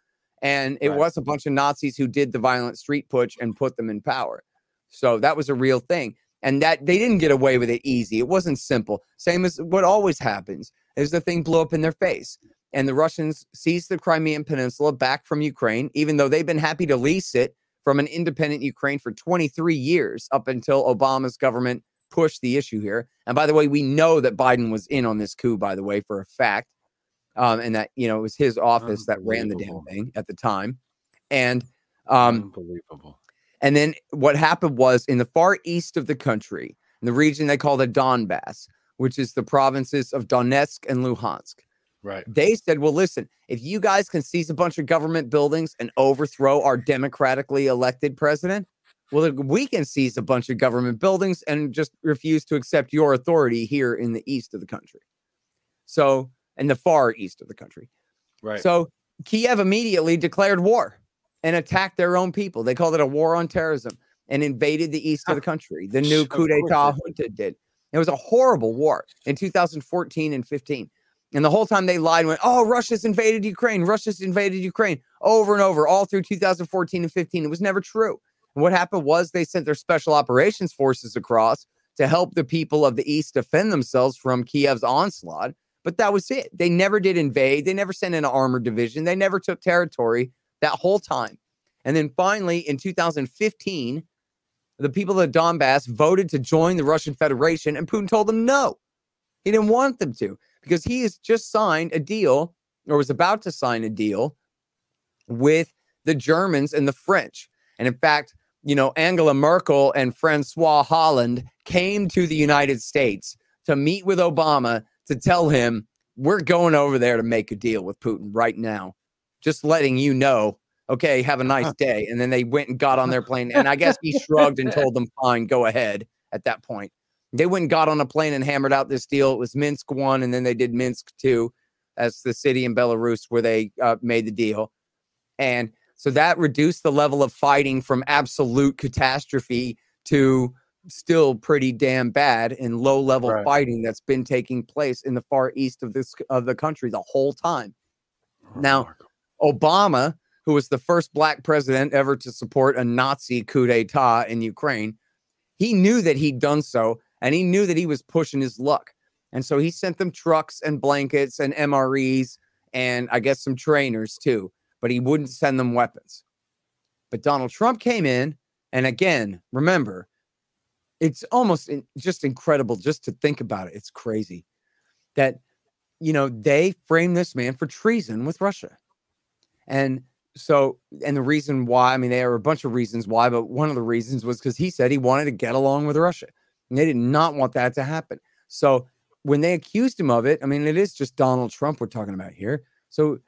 Speaker 2: and it
Speaker 1: Right.
Speaker 2: was a bunch of Nazis who did the violent street putsch and put them in power. So that was a real thing, and that they didn't get away with it easy. It wasn't simple. Same as what always happens is the thing blew up in their face, and the Russians seized the Crimean Peninsula back from Ukraine, even though they've been happy to lease it from an independent Ukraine for 23 years up until Obama's government pushed the issue here. And by the way, we know that Biden was in on this coup, by the way, for a fact. Um, and that, you know, it was his office that ran the damn thing at the time. And um,
Speaker 1: Unbelievable.
Speaker 2: and then what happened was in the far east of the country, in the region they call the Donbass, which is the provinces of Donetsk and Luhansk,
Speaker 1: Right.
Speaker 2: they said, well, listen, if you guys can seize a bunch of government buildings and overthrow our democratically elected president, well, we can seize a bunch of government buildings and just refuse to accept your authority here in the east of the country. So, in the far east of the country.
Speaker 1: Right.
Speaker 2: So, Kiev immediately declared war and attacked their own people. They called it a war on terrorism and invaded the east of the country. The new coup d'etat junta did. It was a horrible war in 2014 and 15. And the whole time they lied and went, oh, Russia's invaded Ukraine. Russia's invaded Ukraine over and over, all through 2014 and 15. It was never true. And what happened was they sent their special operations forces across to help the people of the East defend themselves from Kiev's onslaught. But that was it. They never did invade. They never sent in an armored division. They never took territory that whole time. And then finally, in 2015, the people of Donbass voted to join the Russian Federation, and Putin told them no. He didn't want them to because he has just signed a deal or was about to sign a deal with the Germans and the French. And in fact, you know, Angela Merkel and Francois Hollande came to the United States to meet with Obama to tell him, we're going over there to make a deal with Putin right now. Just letting you know, okay, have a nice uh-huh. day. And then they went and got on their plane. And I guess he shrugged and (laughs) told them, fine, go ahead at that point. They went and got on a plane and hammered out this deal. It was Minsk 1, and then they did Minsk 2 as the city in Belarus where they uh, made the deal. And so that reduced the level of fighting from absolute catastrophe to still pretty damn bad and low level
Speaker 1: Right.
Speaker 2: fighting that's been taking place in the far east of this of the country the whole time. Now, Obama, who was the first black president ever to support a Nazi coup d'etat in Ukraine, he knew that he'd done so and he knew that he was pushing his luck. And so he sent them trucks and blankets and MREs and I guess some trainers too, but he wouldn't send them weapons. But Donald Trump came in and again, remember, it's almost in, just incredible just to think about it. It's crazy that you know they framed this man for treason with Russia. And so, and the reason why, I mean, there are a bunch of reasons why, but one of the reasons was because he said he wanted to get along with Russia. And they did not want that to happen. So when they accused him of it, I mean, it is just Donald Trump we're talking about here. So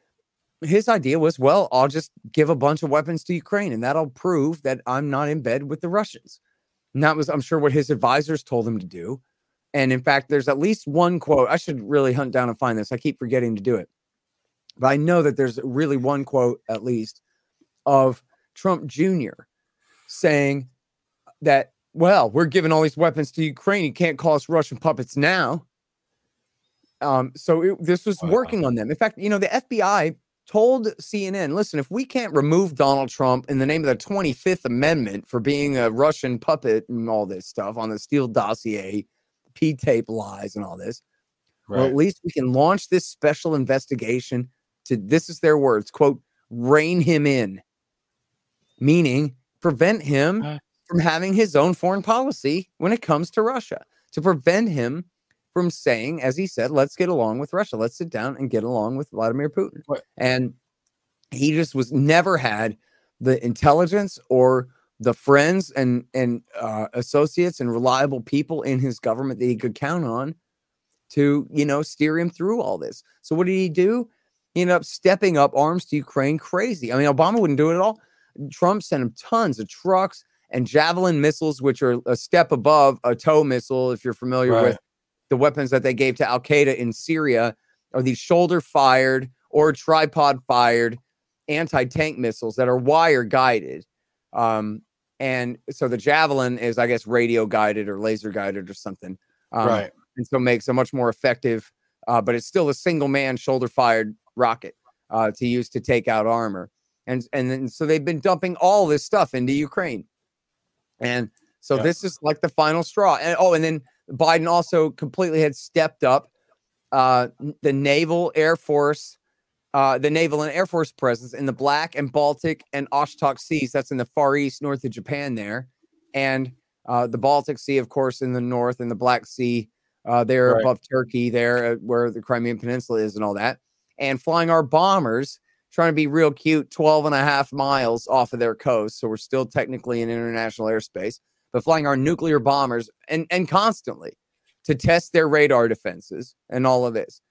Speaker 2: his idea was, well, I'll just give a bunch of weapons to Ukraine, and that'll prove that I'm not in bed with the Russians. And that was, I'm sure, what his advisors told him to do. And in fact, there's at least one quote. I should really hunt down and find this. I keep forgetting to do it. But I know that there's really one quote, at least, of Trump Jr. saying that, well, we're giving all these weapons to Ukraine. You can't call us Russian puppets now. Um, so it, this was working on them. In fact, you know, the FBI told CNN, listen, if we can't remove Donald Trump in the name of the 25th Amendment for being a Russian puppet and all this stuff on the Steele dossier, P tape lies and all this, well, at least we can launch this special investigation to, this is their words, quote, rein him in, meaning prevent him
Speaker 1: Uh.
Speaker 2: From having his own foreign policy when it comes to Russia, to prevent him from saying, as he said, let's get along with Russia. Let's sit down and get along with Vladimir Putin. And he just was never had the intelligence or the friends and and uh, associates and reliable people in his government that he could count on to you know steer him through all this. So what did he do? He ended up stepping up arms to Ukraine crazy. I mean, Obama wouldn't do it at all. Trump sent him tons of trucks and javelin missiles, which are a step above a tow missile. If you're familiar
Speaker 1: Right.
Speaker 2: with the weapons that they gave to Al Qaeda in Syria, are these shoulder fired or tripod fired anti tank missiles that are wire guided. Um, and so the javelin is, I guess, radio guided or laser guided or something. Um,
Speaker 1: right.
Speaker 2: and so makes a much more effective, uh, but it's still a single man shoulder fired rocket uh, to use to take out armor. And and then so they've been dumping all this stuff into Ukraine, and so
Speaker 1: Yeah.
Speaker 2: this is like the final straw. And oh, and then Biden also completely had stepped up uh, the naval, air force, uh, the naval and air force presence in the Black and Baltic and Okhotsk seas. That's in the far east, north of Japan there, and uh, the Baltic Sea, of course, in the north, and the Black Sea uh, there
Speaker 1: Right.
Speaker 2: above Turkey, there uh, where the Crimean Peninsula is, and all that, and flying our bombers, trying to be real cute, 12 and a half miles off of their coast. So we're still technically in international airspace, but flying our nuclear bombers and, and constantly to test their radar defenses and all of this.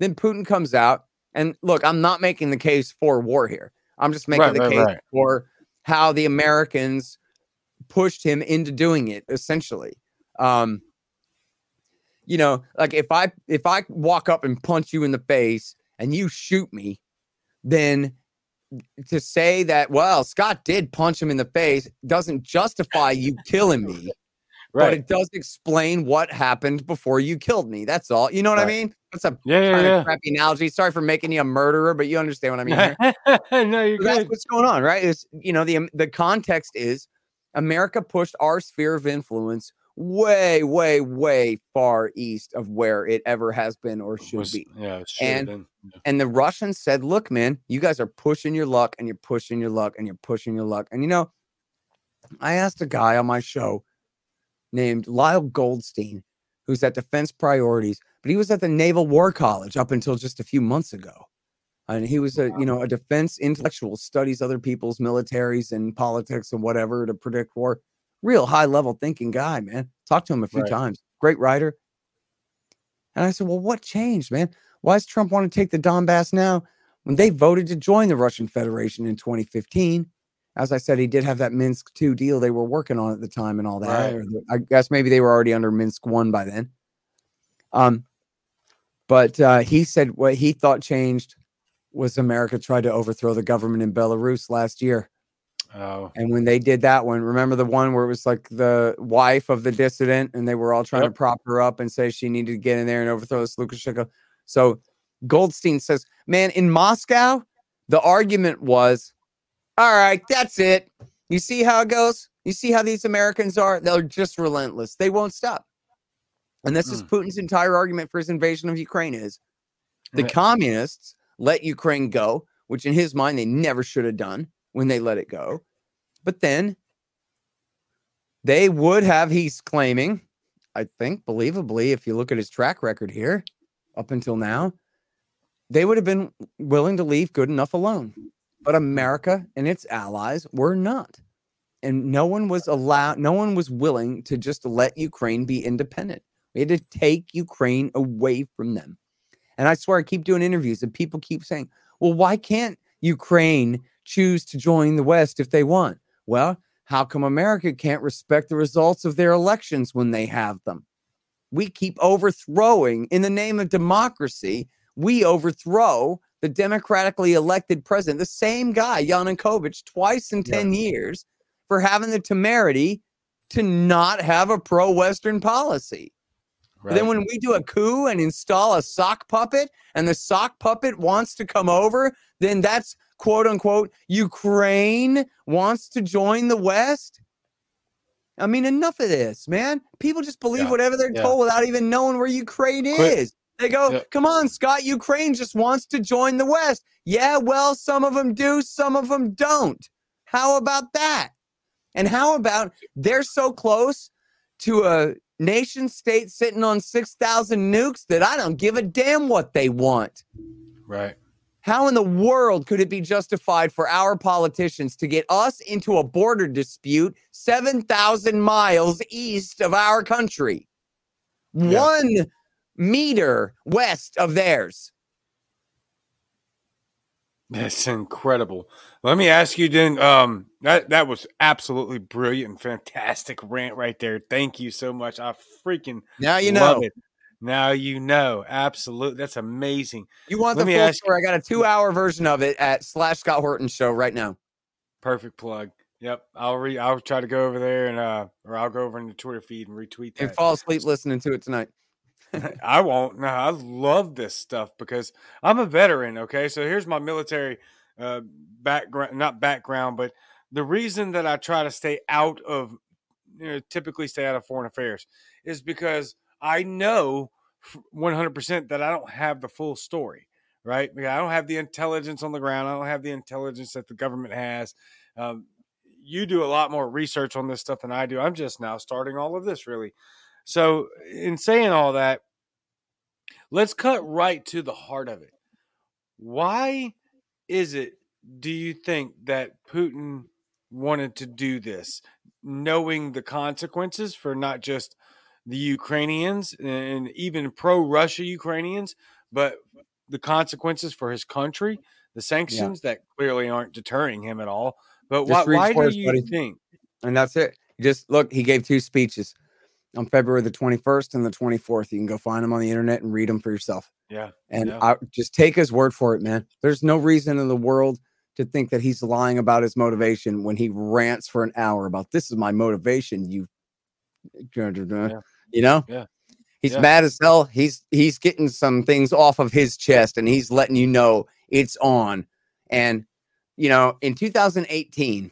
Speaker 2: Then Putin comes out, and look, I'm not making the case for war here. I'm just making
Speaker 1: Right,
Speaker 2: the
Speaker 1: right,
Speaker 2: case
Speaker 1: right.
Speaker 2: for how the Americans pushed him into doing it, essentially. Um, you know, like if I if I walk up and punch you in the face and you shoot me, then to say that well Scott did punch him in the face doesn't justify you killing me, but it does explain what happened before you killed me. That's all. You know what I mean? That's a
Speaker 1: Yeah,
Speaker 2: kind
Speaker 1: yeah,
Speaker 2: of crappy analogy. Sorry for making you a murderer, but you understand what I mean. here? (laughs)
Speaker 1: no, you're
Speaker 2: So that's what's going on, right? Is you know the um, the context is America pushed our sphere of influence way, way, way far east of where it ever has been or should
Speaker 1: Was-
Speaker 2: be.
Speaker 1: yeah, it should have
Speaker 2: And- And the Russians said, "Look, man, you guys are pushing your luck, and you're pushing your luck, and you're pushing your luck." And you know, I asked a guy on my show named Lyle Goldstein, who's at Defense Priorities, but he was at the Naval War College up until just a few months ago. And he was oh, a, you know, a defense intellectual, studies other people's militaries and politics and whatever to predict war. Real high level thinking guy, man. Talked to him a few
Speaker 1: Right.
Speaker 2: times. Great writer. And I said, Well, what changed, man? Why does Trump want to take the Donbass now when they voted to join the Russian Federation in 2015? As I said, he did have that Minsk 2 deal they were working on at the time and all that.
Speaker 1: Right.
Speaker 2: I guess maybe they were already under Minsk 1 by then. Um, but uh, he said what he thought changed was America tried to overthrow the government in Belarus last year.
Speaker 1: Oh,
Speaker 2: And when they did that one, remember the one where it was like the wife of the dissident and they were all trying
Speaker 1: Yep.
Speaker 2: to prop her up and say she needed to get in there and overthrow this Lukashenko. So Goldstein says, man, in Moscow, the argument was, all right, that's it. You see how it goes? You see how these Americans are? They're just relentless. They won't stop. And this is hmm. Putin's entire argument for his invasion of Ukraine is the
Speaker 1: Yeah.
Speaker 2: communists let Ukraine go, which in his mind they never should have done when they let it go. But then they would have, he's claiming, I think, believably, if you look at his track record here up until now, they would have been willing to leave good enough alone. But America and its allies were not. And no one was allowed, no one was willing to just let Ukraine be independent. We had to take Ukraine away from them. And I swear, I keep doing interviews and people keep saying, Well, why can't Ukraine choose to join the West if they want? Well, how come America can't respect the results of their elections when they have them? We keep overthrowing, in the name of democracy, we overthrow the democratically elected president, the same guy, Yanukovych, twice in 10 yeah. years for having the temerity to not have a pro Western policy. Right. Then when we do a coup and install a sock puppet and the sock puppet wants to come over, then that's quote unquote Ukraine wants to join the West. I mean, enough of this, man. People just believe yeah. whatever they're yeah. told without even knowing where Ukraine Quit. is. They go, yeah. come on, Scott, Ukraine just wants to join the West. Yeah, well, some of them do, some of them don't. How about that? And how about they're so close to a nation state sitting on 6,000 nukes that I don't give a damn what they want.
Speaker 1: Right.
Speaker 2: How in the world could it be justified for our politicians to get us into a border dispute 7,000 miles east of our country? Yeah. One meter west of theirs.
Speaker 1: That's incredible. Let me ask you then. Um, that that was absolutely brilliant and fantastic rant right there. Thank you so much. I freaking
Speaker 2: now you know.
Speaker 1: It. Now you know. Absolutely, that's amazing.
Speaker 2: You want Let the full story? You. I got a two-hour version of it at slash Scott Horton show right now.
Speaker 1: Perfect plug. Yep, I'll re. I'll try to go over there and uh, or I'll go over in the Twitter feed and retweet that.
Speaker 2: And fall asleep listening to it tonight. (laughs)
Speaker 1: I won't. No, I love this stuff because I'm a veteran. Okay, so here's my military uh, background, not background, but the reason that I try to stay out of, you know, typically stay out of foreign affairs is because I know 100% that I don't have the full story, right? I don't have the intelligence on the ground. I don't have the intelligence that the government has. Um, you do a lot more research on this stuff than I do. I'm just now starting all of this, really. So, in saying all that, let's cut right to the heart of it. Why is it, do you think, that Putin wanted to do this, knowing the consequences for not just the Ukrainians and even pro Russia Ukrainians, but the consequences for his country, the sanctions yeah. that clearly aren't deterring him at all. But why, why do you buddy. think?
Speaker 2: And that's it. Just look, he gave two speeches on February the 21st and the 24th. You can go find them on the internet and read them for yourself.
Speaker 1: Yeah.
Speaker 2: And
Speaker 1: yeah.
Speaker 2: I just take his word for it, man. There's no reason in the world to think that he's lying about his motivation when he rants for an hour about this is my motivation. You, (laughs) yeah. You know,
Speaker 1: yeah.
Speaker 2: He's yeah. mad as hell. He's he's getting some things off of his chest and he's letting you know it's on. And you know, in 2018,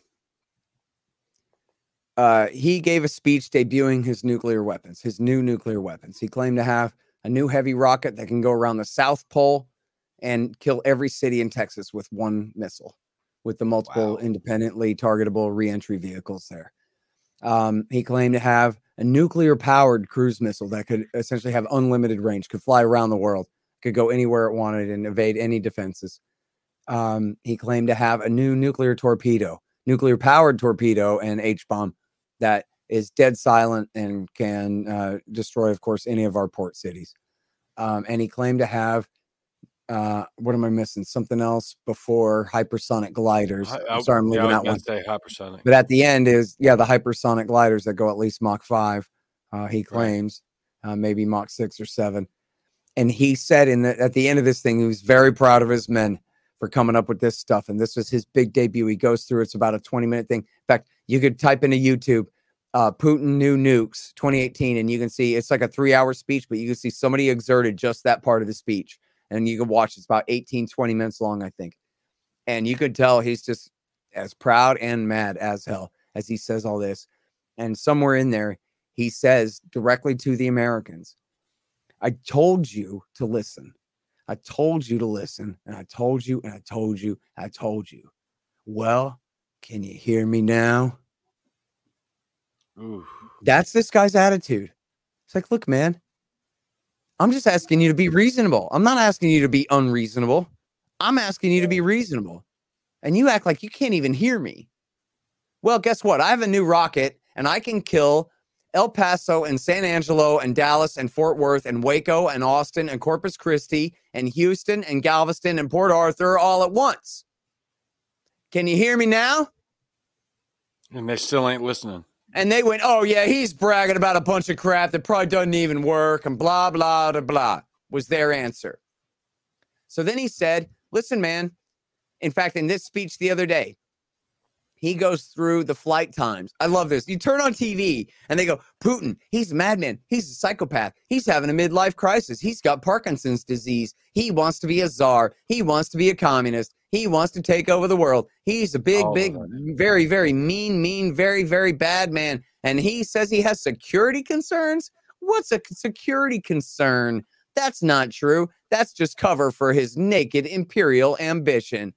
Speaker 2: uh, he gave a speech debuting his nuclear weapons, his new nuclear weapons. He claimed to have a new heavy rocket that can go around the South Pole and kill every city in Texas with one missile, with the multiple wow. independently targetable reentry vehicles there. Um, he claimed to have a nuclear powered cruise missile that could essentially have unlimited range, could fly around the world, could go anywhere it wanted and evade any defenses. Um, he claimed to have a new nuclear torpedo, nuclear powered torpedo and H bomb that is dead silent and can uh, destroy, of course, any of our port cities. Um, and he claimed to have uh, what am I missing? Something else before hypersonic gliders. I,
Speaker 1: I'm
Speaker 2: sorry, I'm
Speaker 1: leaving
Speaker 2: yeah, out
Speaker 1: one. Say hypersonic.
Speaker 2: But at the end is yeah, the hypersonic gliders that go at least Mach five. Uh, he claims right. uh, maybe Mach six or seven. And he said in the, at the end of this thing, he was very proud of his men for coming up with this stuff. And this was his big debut. He goes through. It's about a 20 minute thing. In fact, you could type into YouTube uh, Putin new nukes 2018, and you can see it's like a three hour speech, but you can see somebody exerted just that part of the speech and you can watch it's about 18 20 minutes long i think. And you could tell he's just as proud and mad as hell as he says all this. And somewhere in there he says directly to the americans i told you to listen. I told you to listen and i told you and i told you i told you. Well can you hear me now?
Speaker 1: Ooh.
Speaker 2: that's this guy's attitude. It's like look man I'm just asking you to be reasonable. I'm not asking you to be unreasonable. I'm asking you to be reasonable. And you act like you can't even hear me. Well, guess what? I have a new rocket and I can kill El Paso and San Angelo and Dallas and Fort Worth and Waco and Austin and Corpus Christi and Houston and Galveston and Port Arthur all at once. Can you hear me now?
Speaker 1: And they still ain't listening.
Speaker 2: And they went, oh, yeah, he's bragging about a bunch of crap that probably doesn't even work and blah, blah, blah, blah, was their answer. So then he said, listen, man. In fact, in this speech the other day, he goes through the flight times. I love this. You turn on TV and they go, Putin, he's a madman. He's a psychopath. He's having a midlife crisis. He's got Parkinson's disease. He wants to be a czar. He wants to be a communist. He wants to take over the world. He's a big, big,
Speaker 1: oh,
Speaker 2: very, very mean, mean, very, very bad man. And he says he has security concerns. What's a security concern? That's not true. That's just cover for his naked imperial ambition.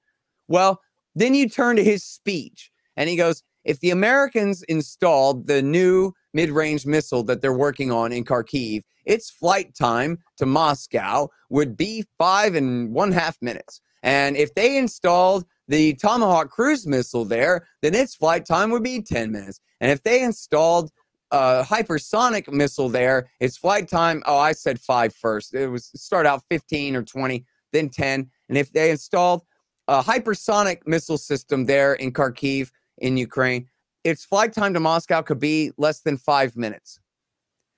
Speaker 2: Well, then you turn to his speech and he goes, if the Americans installed the new mid range missile that they're working on in Kharkiv, its flight time to Moscow would be five and one half minutes. And if they installed the Tomahawk cruise missile there, then its flight time would be 10 minutes. And if they installed a hypersonic missile there, its flight time, oh, I said five first. It was start out 15 or 20, then 10. And if they installed a hypersonic missile system there in Kharkiv, in Ukraine, its flight time to Moscow could be less than five minutes,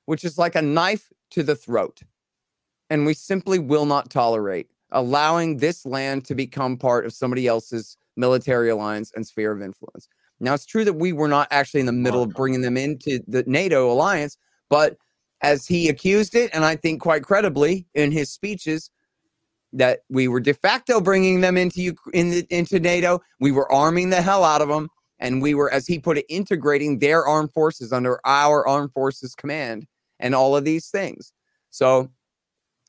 Speaker 2: which is like a knife to the throat. And we simply will not tolerate allowing this land to become part of somebody else's military alliance and sphere of influence. Now, it's true that we were not actually in the middle of bringing them into the NATO alliance, but as he accused it, and I think quite credibly in his speeches, that we were de facto bringing them into in the, into NATO. We were arming the hell out of them, and we were, as he put it, integrating their armed forces under our armed forces command, and all of these things. So,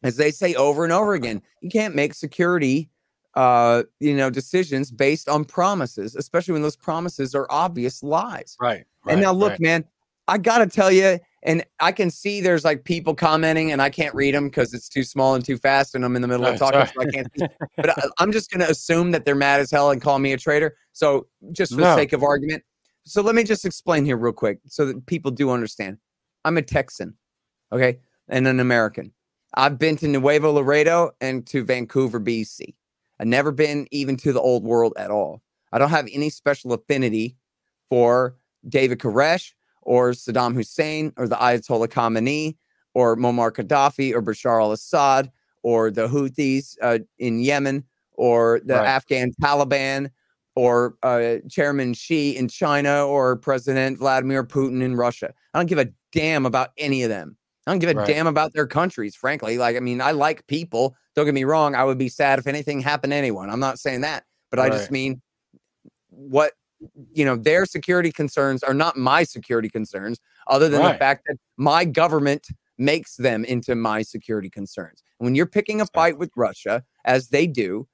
Speaker 2: as they say over and over again, you can't make security, uh, you know, decisions based on promises, especially when those promises are obvious lies.
Speaker 1: Right.
Speaker 2: and now, look,
Speaker 1: right.
Speaker 2: man, I gotta tell you, and I can see there's like people commenting, and I can't read them because it's too small and too fast, and I'm in the middle of talking, so I can't see. (laughs) But I, I'm just gonna assume that they're mad as hell and call me a traitor. So, just for the sake of argument, so let me just explain here real quick, so that people do understand. I'm a Texan, okay, and an American. I've been to Nuevo Laredo and to Vancouver, BC. I've never been even to the old world at all. I don't have any special affinity for David Koresh or Saddam Hussein or the Ayatollah Khamenei or Muammar Gaddafi or Bashar al Assad or the Houthis uh, in Yemen or the
Speaker 1: Right.
Speaker 2: Afghan Taliban or uh, Chairman Xi in China or President Vladimir Putin in Russia. I don't give a damn about any of them. I don't give a
Speaker 1: Right.
Speaker 2: damn about their countries, frankly. Like, I mean, I like people. Don't get me wrong. I would be sad if anything happened to anyone. I'm not saying that, but I just mean what you know their security concerns are not my security concerns other than the fact that my government makes them into my security concerns when you're picking a fight with russia as they do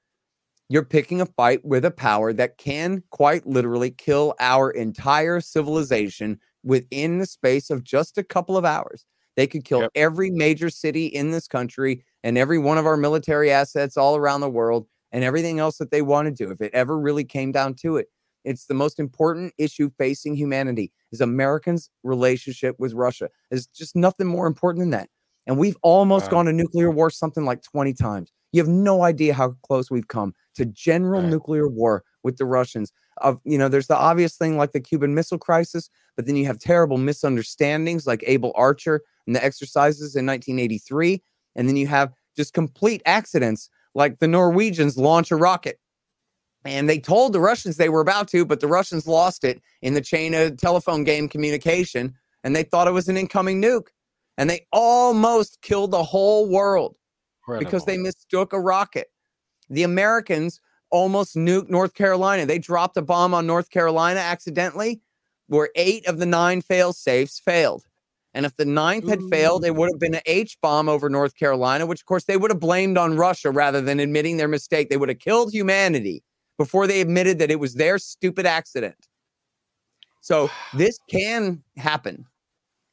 Speaker 2: you're picking a fight with a power that can quite literally kill our entire civilization within the space of just a couple of hours they could kill
Speaker 1: Yep.
Speaker 2: every major city in this country and every one of our military assets all around the world and everything else that they want to do if it ever really came down to it it's the most important issue facing humanity is Americans' relationship with Russia. There's just nothing more important than that. And we've almost
Speaker 1: Wow.
Speaker 2: gone to nuclear war something like 20 times. You have no idea how close we've come to general
Speaker 1: Right.
Speaker 2: nuclear war with the Russians. Of you know, there's the obvious thing like the Cuban Missile Crisis, but then you have terrible misunderstandings like Able Archer and the exercises in 1983, and then you have just complete accidents like the Norwegians launch a rocket and they told the Russians they were about to, but the Russians lost it in the chain of telephone game communication, and they thought it was an incoming nuke. And they almost killed the whole world because they mistook a rocket. The Americans almost nuked North Carolina. They dropped a bomb on North Carolina accidentally, where eight of the nine fail safes failed. And if the ninth had failed, it would have been an H bomb over North Carolina, which of course they would have blamed on Russia rather than admitting their mistake. They would have killed humanity before they admitted that it was their stupid accident. So this can happen.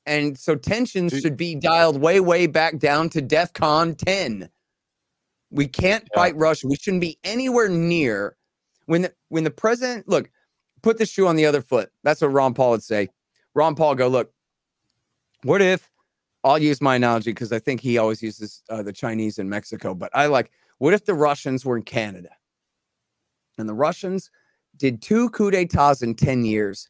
Speaker 2: And so tensions should be dialed way, way back down to DEFCON 10. We can't
Speaker 1: Yeah.
Speaker 2: fight Russia. We shouldn't be anywhere near when the, when the president look put the shoe on the other foot. That's what Ron Paul would say. Ron Paul go look. what if I'll use my analogy because I think he always uses uh, the Chinese in Mexico, but I like what if the Russians were in Canada and the Russians did two coups d'etats in 10 years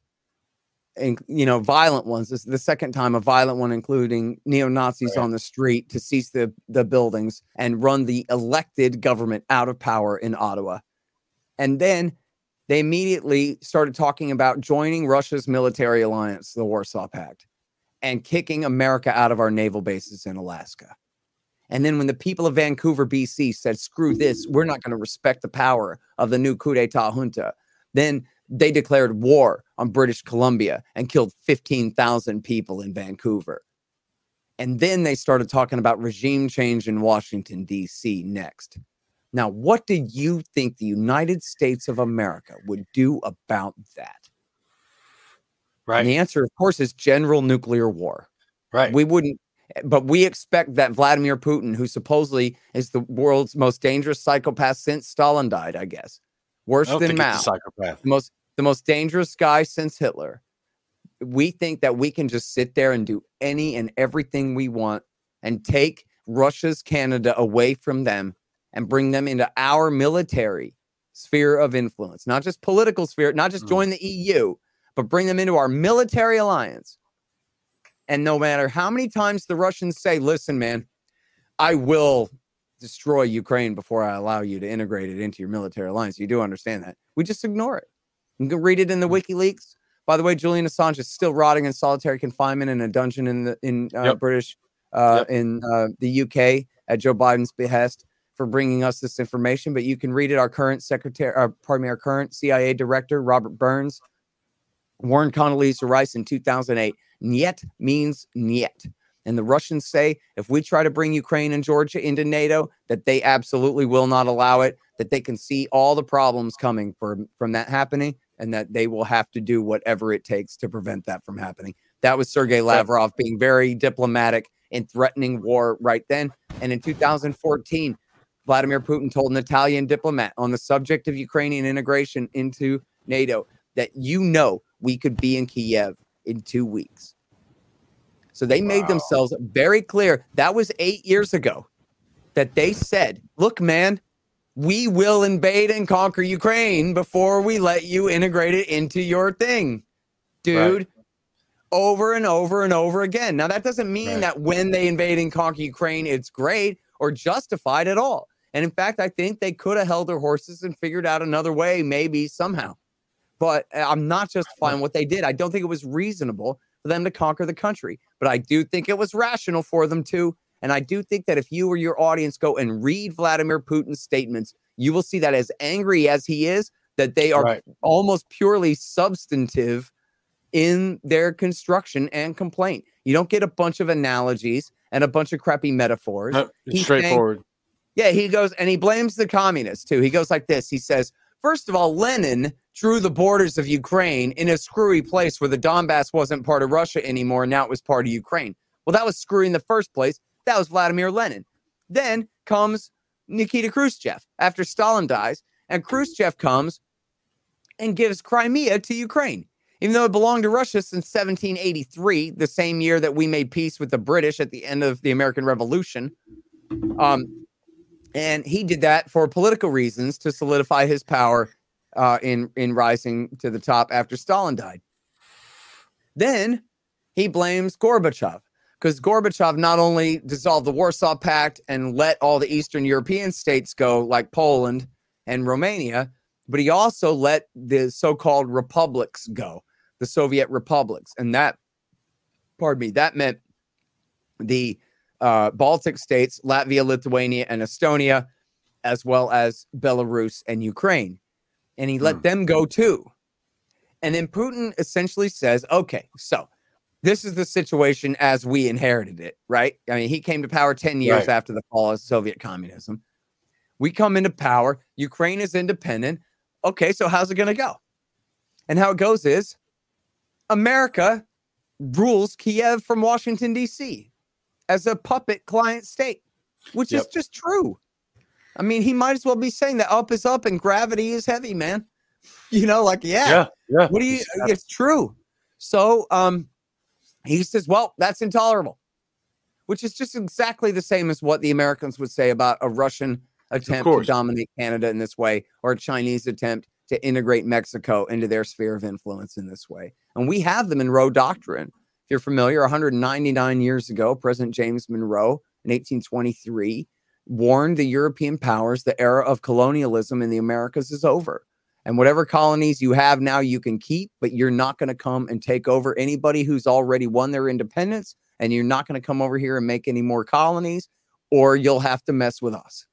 Speaker 2: and you know violent ones. This is the second time a violent one including neo-nazis
Speaker 1: Right.
Speaker 2: on the street to seize the the buildings and run the elected government out of power in ottawa. And then they immediately started talking about joining russia's military alliance the warsaw pact and kicking america out of our naval bases in alaska. And then when the people of vancouver bc said screw this we're not going to respect the power of the new coup d'etat junta then they declared war on British Columbia and killed 15,000 people in Vancouver. And then they started talking about regime change in Washington, D.C. next. Now, what do you think the United States of America would do about that?
Speaker 1: Right.
Speaker 2: And the answer, of course, is general nuclear war.
Speaker 1: right.
Speaker 2: We wouldn't, but we expect that Vladimir Putin, who supposedly is the world's most dangerous psychopath since Stalin died, I guess, worse
Speaker 1: I
Speaker 2: than Mao
Speaker 1: psychopath.
Speaker 2: most the most dangerous guy since Hitler. We think that we can just sit there and do any and everything we want and take Russia's Canada away from them and bring them into our military sphere of influence, not just political sphere, not just
Speaker 1: Mm.
Speaker 2: join the EU, but bring them into our military alliance. And no matter how many times the Russians say, listen, man, I will destroy Ukraine before I allow you to integrate it into your military alliance. You do understand that. We just ignore it. You can read it in the WikiLeaks. By the way, Julian Assange is still rotting in solitary confinement in a dungeon in the in uh,
Speaker 1: Yep.
Speaker 2: British uh,
Speaker 1: Yep.
Speaker 2: in uh, the UK at Joe Biden's behest for bringing us this information. But you can read it. Our current secretary, uh, pardon me, our current CIA director Robert Burns warned Condoleezza Rice in 2008. Niet means niet. And the Russians say if we try to bring Ukraine and Georgia into NATO, that they absolutely will not allow it, that they can see all the problems coming from, from that happening, and that they will have to do whatever it takes to prevent that from happening. That was Sergei Lavrov being very diplomatic and threatening war right then. And in 2014, Vladimir Putin told an Italian diplomat on the subject of Ukrainian integration into NATO that you know we could be in Kiev in two weeks. So they made
Speaker 1: Wow.
Speaker 2: themselves very clear. That was eight years ago that they said, look, man, we will invade and conquer Ukraine before we let you integrate it into your thing, dude. Over and over and over again. Now, that doesn't mean
Speaker 1: Right.
Speaker 2: that when they invade and conquer Ukraine, it's great or justified at all. And in fact, I think they could have held their horses and figured out another way, maybe somehow. But uh, I'm not justifying what they did. I don't think it was reasonable for them to conquer the country, but I do think it was rational for them to. And I do think that if you or your audience go and read Vladimir Putin's statements, you will see that as angry as he is, that they are
Speaker 1: Right.
Speaker 2: almost purely substantive in their construction and complaint. You don't get a bunch of analogies and a bunch of crappy metaphors.
Speaker 1: No,
Speaker 2: He's saying-
Speaker 1: straightforward.
Speaker 2: Yeah, he goes and he blames the communists too. He goes like this. He says, first of all, Lenin drew the borders of Ukraine in a screwy place where the Donbass wasn't part of Russia anymore. And now it was part of Ukraine. Well, that was screwy in the first place. That was Vladimir Lenin. Then comes Nikita Khrushchev after Stalin dies, and Khrushchev comes and gives Crimea to Ukraine. Even though it belonged to Russia since 1783, the same year that we made peace with the British at the end of the American Revolution. Um, and he did that for political reasons to solidify his power uh, in in rising to the top after Stalin died. Then he blames Gorbachev because Gorbachev not only dissolved the Warsaw Pact and let all the Eastern European states go, like Poland and Romania, but he also let the so-called republics go, the Soviet republics, and that, pardon me, that meant the uh, Baltic states, Latvia, Lithuania, and Estonia, as well as Belarus and Ukraine. And he let
Speaker 1: Hmm.
Speaker 2: them go too. And then Putin essentially says, okay, so this is the situation as we inherited it, right? I mean, he came to power 10 years
Speaker 1: Right.
Speaker 2: after the fall of Soviet communism. We come into power, Ukraine is independent. Okay, so how's it going to go? And how it goes is America rules Kiev from Washington, D.C. as a puppet client state, which is just true. I mean, he might as well be saying that up is up and gravity is heavy, man. (laughs) You know, like, yeah,
Speaker 1: Yeah, yeah.
Speaker 2: what do you? It's true. So, um, He says, well, that's intolerable, which is just exactly the same as what the Americans would say about a Russian attempt to dominate Canada in this way or a Chinese attempt to integrate Mexico into their sphere of influence in this way. And we have the Monroe Doctrine. If you're familiar, 199 years ago, President James Monroe in 1823 warned the European powers the era of colonialism in the Americas is over. And whatever colonies you have now, you can keep, but you're not going to come and take over anybody who's already won their independence. And you're not going to come over here and make any more colonies, or you'll have to mess with us.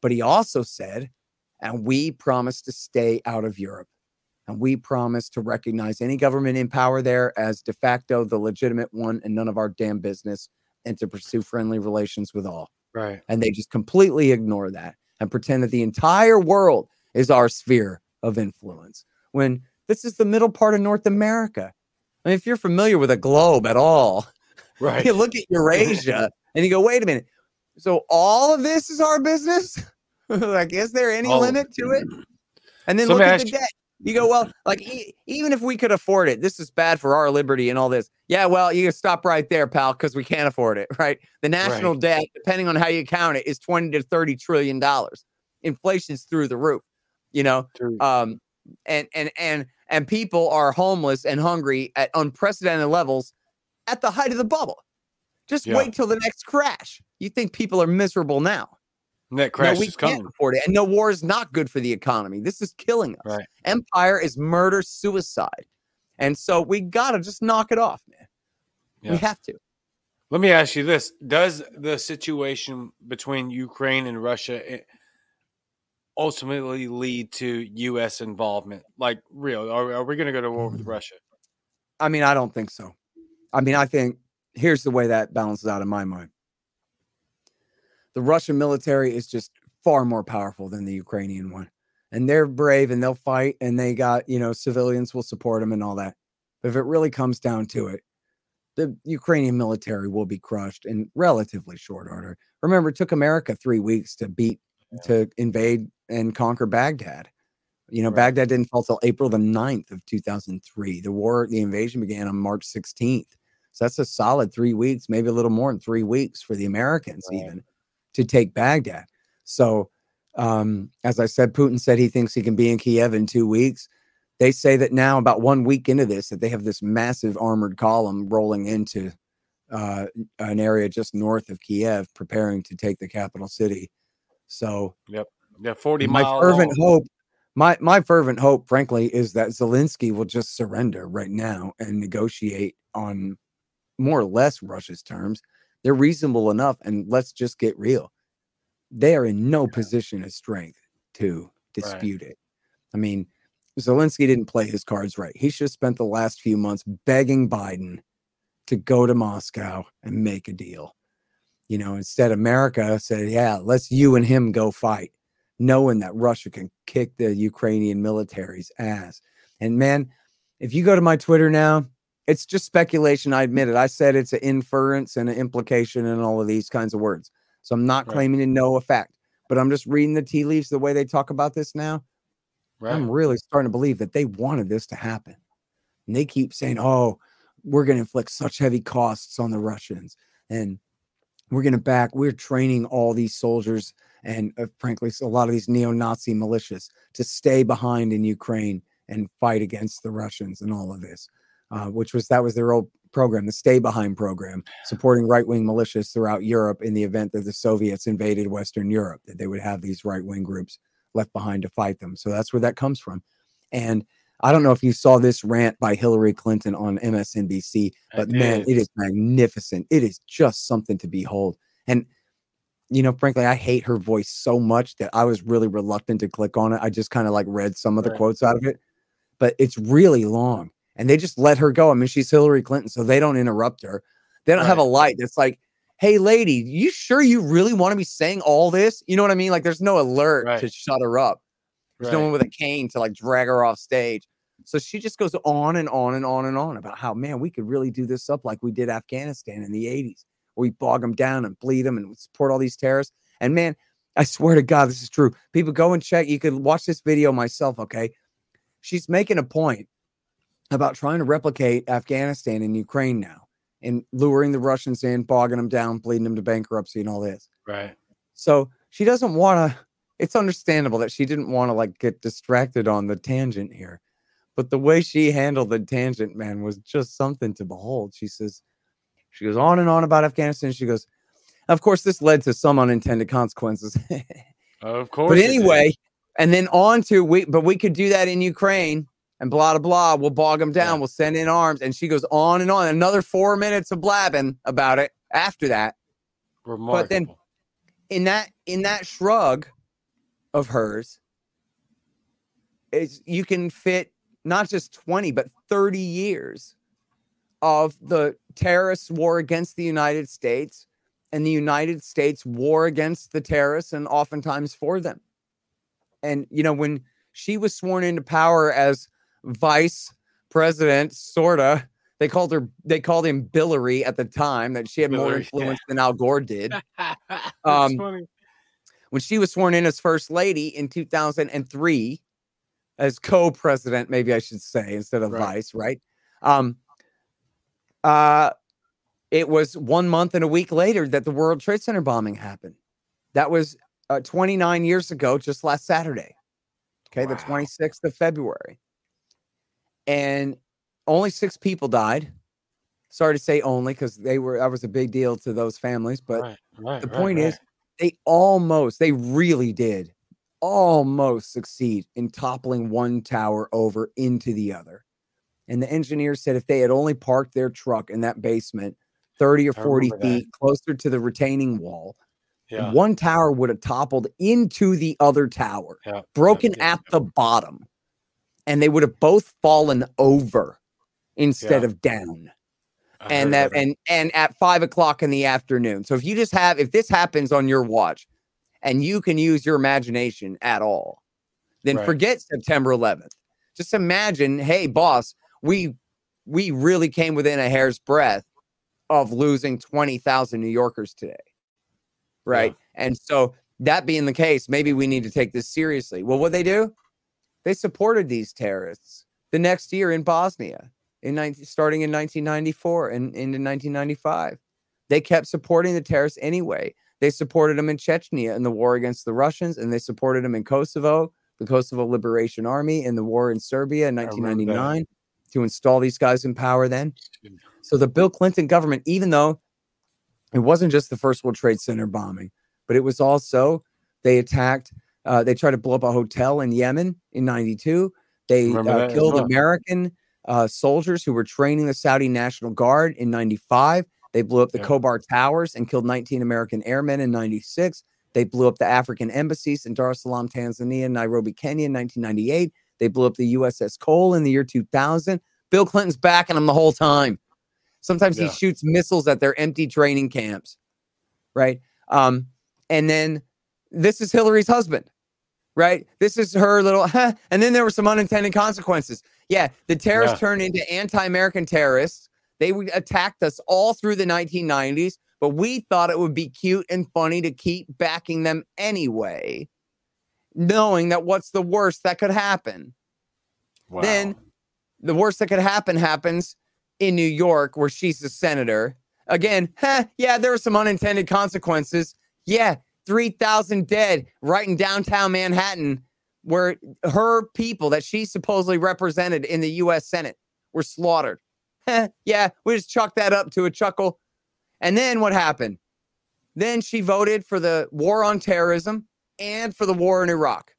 Speaker 2: But he also said, and we promise to stay out of Europe. And we promise to recognize any government in power there as de facto the legitimate one and none of our damn business, and to pursue friendly relations with all
Speaker 1: Right.
Speaker 2: and they just completely ignore that and pretend that the entire world is our sphere of influence when this is the middle part of North America. I mean, if you're familiar with a globe at all, (laughs)
Speaker 1: Right.
Speaker 2: you look at Eurasia and you go, wait a minute. So all of this is our business? (laughs) like, is there any
Speaker 1: All
Speaker 2: limit to it? And then look at the debt. You go, well, like e- even if we could afford it, this is bad for our liberty and all this. Yeah, well, you can stop right there, pal, because we can't afford it, (laughs) right? The national debt, depending on how you count it, is 20 to 30 trillion dollars. Inflation's through the roof, you know. Um, and and and and people are homeless and hungry at unprecedented levels at the height of the bubble. Just
Speaker 1: Yeah.
Speaker 2: wait till the next crash. You think people are miserable now?
Speaker 1: Net crash
Speaker 2: no, we
Speaker 1: is
Speaker 2: can't
Speaker 1: coming.
Speaker 2: afford it. And no, war is not good for the economy. This is killing us.
Speaker 1: Right.
Speaker 2: Empire is murder, suicide. And so we got to just knock it off, man.
Speaker 1: Yeah.
Speaker 2: We have to.
Speaker 1: Let me ask you this: Does the situation between Ukraine and Russia eh, ultimately lead to U.S. involvement? Like, real? Are, are we going to go to war with Russia?
Speaker 2: I mean, I don't think so. I mean, I think here's the way that balances out in my mind. The Russian military is just far more powerful than the Ukrainian one. And they're brave and they'll fight and they got, you know, civilians will support them and all that. But if it really comes down to it, the Ukrainian military will be crushed in relatively short order. Remember, it took America three weeks to beat, to invade and conquer Baghdad. You know,
Speaker 1: Right.
Speaker 2: Baghdad didn't fall till April the 9th of 2003. The war, the invasion began on March 16th. So that's a solid three weeks, maybe a little more than three weeks for the Americans,
Speaker 1: Right.
Speaker 2: even to take Baghdad. So, um, as I said, Putin said he thinks he can be in Kiev in two weeks. They say that now, about one week into this, that they have this massive armored column rolling into uh, an area just north of Kiev, preparing to take the capital city. So, yep,
Speaker 1: Yeah, forty
Speaker 2: my fervent
Speaker 1: long.
Speaker 2: hope my my fervent hope frankly is that zelensky will just surrender right now and negotiate on more or less russia's terms they're reasonable enough and let's just get real. They are in no position of strength to dispute it. I mean zelensky didn't play his cards right. He should have spent the last few months begging biden to go to moscow and make a deal. You know instead america said yeah let's you and him go fight knowing that Russia can kick the Ukrainian military's ass. And man, if you go to my Twitter now, it's just speculation. I admit it. I said it's an inference and an implication and all of these kinds of words. So I'm not
Speaker 1: Right.
Speaker 2: claiming to know a fact, but I'm just reading the tea leaves the way they talk about this now.
Speaker 1: Right.
Speaker 2: I'm really starting to believe that they wanted this to happen. And they keep saying, oh, we're going to inflict such heavy costs on the Russians. And we're going to back, we're training all these soldiers and uh, frankly, a lot of these neo Nazi militias to stay behind in Ukraine and fight against the Russians and all of this, uh, which was that was their old program, the Stay Behind program, supporting right wing militias throughout Europe in the event that the Soviets invaded Western Europe, that they would have these right wing groups left behind to fight them. So that's where that comes from. And I don't know if you saw this rant by Hillary Clinton on MSNBC, but man, it is magnificent. It is just something to behold. And you know, frankly, I hate her voice so much that I was really reluctant to click on it. I just kind of like read some of the
Speaker 1: Right.
Speaker 2: quotes out of it, but it's really long. And they just let her go. I mean, she's Hillary Clinton, so they don't interrupt her. They don't have a light that's like, hey, lady, you sure you really want to be saying all this? You know what I mean? Like, there's no alert to shut her up. There's no one with a cane to like drag her off stage. So she just goes on and on and on and on about how, man, we could really do this up like we did Afghanistan in the 80s, where we bog them down and bleed them and support all these terrorists. And man, I swear to God, this is true. People go and check. You can watch this video myself, okay? She's making a point about trying to replicate Afghanistan and Ukraine now. and luring the Russians in, bogging them down, bleeding them to bankruptcy, and all this.
Speaker 1: Right.
Speaker 2: So she doesn't want to. It's understandable that she didn't want to like get distracted on the tangent here, but the way she handled the tangent, man, was just something to behold. She says, she goes on and on about Afghanistan. She goes, of course, this led to some unintended consequences. (laughs)
Speaker 1: Of course.
Speaker 2: but anyway, and then on to we, but we could do that in Ukraine and blah blah blah. We'll bog them down.
Speaker 1: Yeah.
Speaker 2: We'll send in arms. And she goes on and on. Another four minutes of blabbing about it after that.
Speaker 1: Remarkable.
Speaker 2: then- in that in that shrug of hers is you can fit not just 20 but 30 years of the terrorist war against the United States and the United States war against the terrorists and oftentimes for them. And you know when she was sworn into power as vice president sorta. They called her they called him Billary at the time that she had more
Speaker 1: Billary, yeah.
Speaker 2: influence than Al Gore did. (laughs) Um,
Speaker 1: funny.
Speaker 2: when she was sworn in as first lady in 2003 as co-president maybe i should say instead of
Speaker 1: Right.
Speaker 2: vice right? Um uh it was one month and a week later that the world trade center bombing happened. That was uh, 29 years ago just last saturday. Okay the 26th of february and only six people died. Sorry to say only because they were that was a big deal to those families but
Speaker 1: right, right,
Speaker 2: the
Speaker 1: right,
Speaker 2: point is
Speaker 1: right.
Speaker 2: they almost they really did almost succeed in toppling one tower over into the other. And the engineers said if they had only parked their truck in that basement 30 or 40
Speaker 1: remember that.
Speaker 2: feet closer to the retaining wall
Speaker 1: yeah,
Speaker 2: one tower would have toppled into the other tower
Speaker 1: yeah,
Speaker 2: broken
Speaker 1: yeah,
Speaker 2: at the bottom and they would have both fallen over instead
Speaker 1: Yeah.
Speaker 2: of down
Speaker 1: I
Speaker 2: and that and and at five o'clock in the afternoon. So if you just have if this happens on your watch and you can use your imagination at all, then
Speaker 1: Right.
Speaker 2: forget September 11th. Just imagine, hey boss, we we really came within a hair's breadth of losing 20,000 New Yorkers today. Right? And so that being the case, maybe we need to take this seriously. Well, what they do? They supported these terrorists the next year in Bosnia in 19, starting in 1994 and into 1995. They kept supporting the terrorists anyway. They supported them in Chechnya in the war against the Russians, and they supported them in Kosovo, the Kosovo Liberation Army, in the war in Serbia in 1999 to install these guys in power then. So the Bill Clinton government, even though it wasn't just the first World Trade Center bombing, but it was also they attacked, uh, they tried to blow up a hotel in Yemen in 92. They uh, killed
Speaker 1: well.
Speaker 2: American uh, soldiers who were training the Saudi National Guard in 95. They blew up the
Speaker 1: Yeah.
Speaker 2: Khobar Towers and killed 19 American airmen in 96. They blew up the African embassies in Dar es Salaam, Tanzania, and Nairobi, Kenya in 1998. They blew up the USS Cole in the year 2000. Bill Clinton's backing them the whole time. Sometimes
Speaker 1: Yeah.
Speaker 2: he shoots missiles at their empty training camps, right? Um, and then this is Hillary's husband, right? This is her little, (laughs) and then there were some unintended consequences. Yeah, the terrorists
Speaker 1: Yeah.
Speaker 2: turned into anti-American terrorists. They attacked us all through the 1990s, but we thought it would be cute and funny to keep backing them anyway, knowing that what's the worst that could happen?
Speaker 1: Wow.
Speaker 2: Then the worst that could happen happens in New York, where she's a senator. Again, huh, (laughs) yeah, there were some unintended consequences. Yeah, 3,000 dead right in downtown Manhattan, where her people that she supposedly represented in the US Senate were slaughtered. (laughs) Yeah, we just chalked that up to a chuckle. And then what happened? Then she voted for the war on terrorism and for the war in Iraq.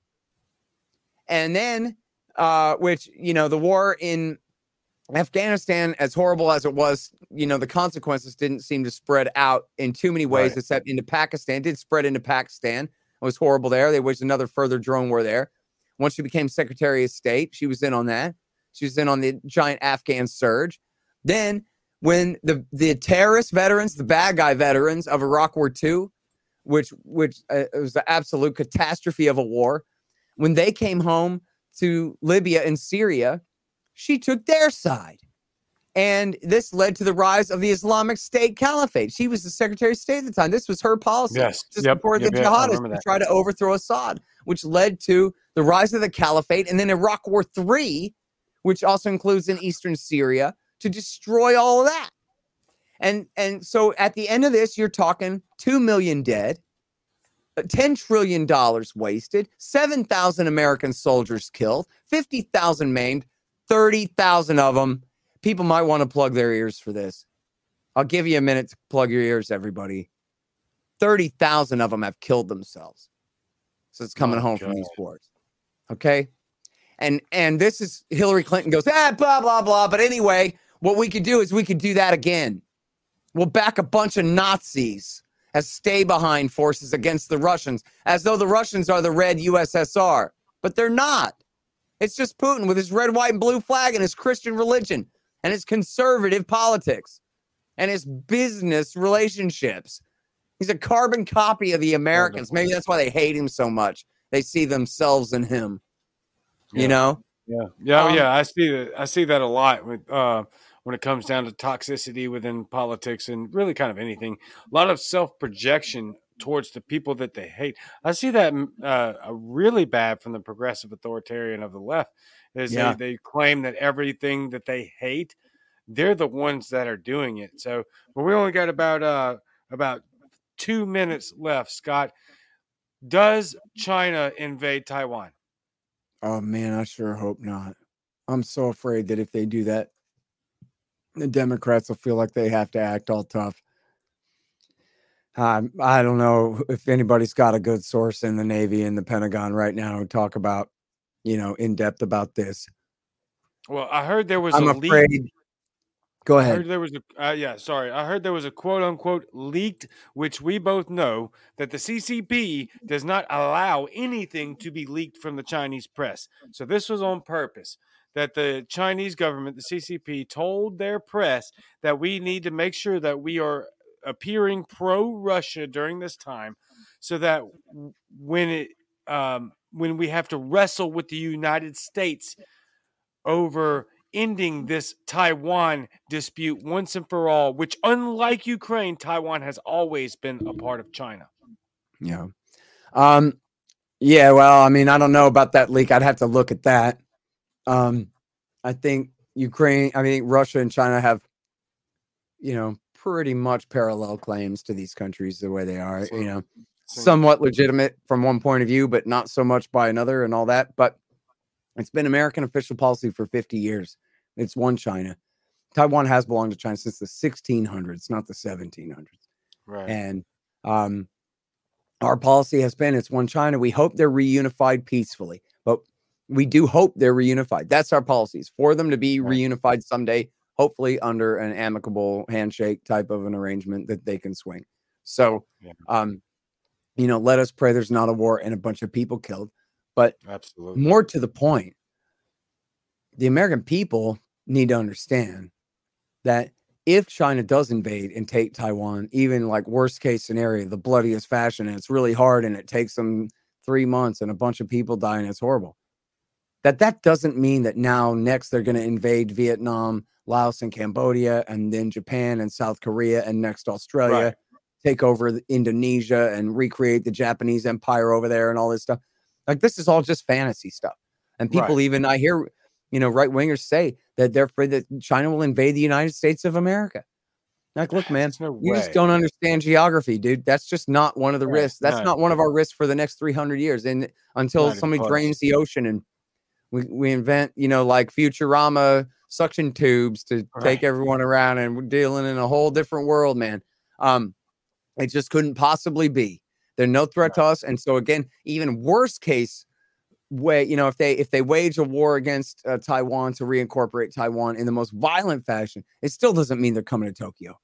Speaker 2: And then uh, which you know the war in Afghanistan, as horrible as it was, you know the consequences didn't seem to spread out in too many ways,
Speaker 1: Right.
Speaker 2: except into Pakistan. It did spread into Pakistan. It was horrible there. There was another further drone war there. Once she became Secretary of State, she was in on that. She was in on the giant Afghan surge. Then, when the the terrorist veterans, the bad guy veterans of Iraq War II, which which uh, was the absolute catastrophe of a war, when they came home to Libya and Syria, she took their side. And this led to the rise of the Islamic State Caliphate. She was the Secretary of State at the time. This was her policy
Speaker 1: Yes.
Speaker 2: to
Speaker 1: Yep,
Speaker 2: support
Speaker 1: yep,
Speaker 2: the
Speaker 1: yep,
Speaker 2: jihadists to try to overthrow Assad, which led to the rise of the Caliphate and then Iraq War III, which also includes in eastern Syria, to destroy all of that. And and so at the end of this, you're talking two million dead, uh, ten trillion dollars wasted, seven thousand American soldiers killed, fifty thousand maimed, thirty thousand of them. People might want to plug their ears for this. I'll give you a minute to plug your ears, everybody. Thirty thousand of them have killed themselves. So it's coming
Speaker 1: My
Speaker 2: home from these wars. Okay. And and this is Hillary Clinton goes, ah, blah, blah, blah. But anyway, what we could do is we could do that again. We'll back a bunch of Nazis as stay behind forces against the Russians, as though the Russians are the red USSR. But they're not. It's just Putin with his red, white, and blue flag and his Christian religion and his conservative politics and his business relationships. He's a carbon copy of the Americans. Maybe that's why they hate him so much. They see themselves in him.
Speaker 1: Yeah.
Speaker 2: You know?
Speaker 1: Yeah, yeah,
Speaker 2: Um,
Speaker 1: yeah. I see that. I see that a lot with uh, when it comes down to toxicity within politics and really kind of anything. A lot of self projection towards the people that they hate. I see that mm, uh, uh, really bad from the progressive authoritarian of the left. Is
Speaker 2: Yeah.
Speaker 1: they, they claim that everything that they hate, they're the ones that are doing it. So, but we only got about uh, about two minutes left. Scott, does China invade Taiwan?
Speaker 2: Oh man, I sure hope not. I'm so afraid that if they do that, the Democrats will feel like they have to act all tough. Um, I don't know if anybody's got a good source in the Navy and the Pentagon right now to talk about, you know, in depth about this.
Speaker 1: Well, I heard there was
Speaker 2: I'm
Speaker 1: a leak
Speaker 2: afraid. Go
Speaker 1: I
Speaker 2: ahead.
Speaker 1: heard there was a uh, yeah, sorry. I heard there was a quote unquote leaked, which we both know that the CCP does not allow anything to be leaked from the Chinese press. So this was on purpose. That the Chinese government, the CCP, told their press that we need to make sure that we are appearing pro Russia during this time, so that when it um, when we have to wrestle with the United States over ending this Taiwan dispute once and for all, which, unlike Ukraine, Taiwan has always been a part of China.
Speaker 2: Yeah. Um yeah, well, I mean, I don't know about that leak. I'd have to look at that. Um I think Ukraine, I mean, Russia and China have you know, pretty much parallel claims to these countries the way they are, you know, somewhat legitimate from one point of view, but not so much by another and all that, but it's been American official policy for 50 years. It's one China. Taiwan has belonged to China since the 1600s, not the 1700s
Speaker 1: Right.
Speaker 2: and um, our policy has been it's one China. We hope they're reunified peacefully, but we do hope they're reunified. That's our policies for them to be
Speaker 1: Right.
Speaker 2: reunified someday, hopefully under an amicable handshake type of an arrangement that they can swing. So,
Speaker 1: Yeah.
Speaker 2: um, you know, let us pray there's not a war and a bunch of people killed. But
Speaker 1: Absolutely.
Speaker 2: more to the point, the American people need to understand that if China does invade and take Taiwan, even like worst case scenario, the bloodiest fashion, and it's really hard and it takes them three months and a bunch of people die and it's horrible. That that doesn't mean that now next they're going to invade Vietnam, Laos, and Cambodia, and then Japan and South Korea, and next Australia,
Speaker 1: Right.
Speaker 2: take over Indonesia and recreate the Japanese empire over there and all this stuff. Like this is all just fantasy stuff. And people
Speaker 1: Right.
Speaker 2: even I hear, you know, right wingers say that they're afraid that China will invade the United States of America. Like, look, man,
Speaker 1: no
Speaker 2: you just don't understand geography, dude. That's just not one of the risks. That's
Speaker 1: no.
Speaker 2: not one of our risks for the next 300 years. And until somebody drains the ocean and we, we invent, you know, like Futurama suction tubes to take everyone around and we're dealing in a whole different world, man. Um, it just couldn't possibly be. They're no threat to us. And so again, even worst case way, you know, if they if they wage a war against uh, Taiwan to reincorporate Taiwan in the most violent fashion, it still doesn't mean they're coming to Tokyo.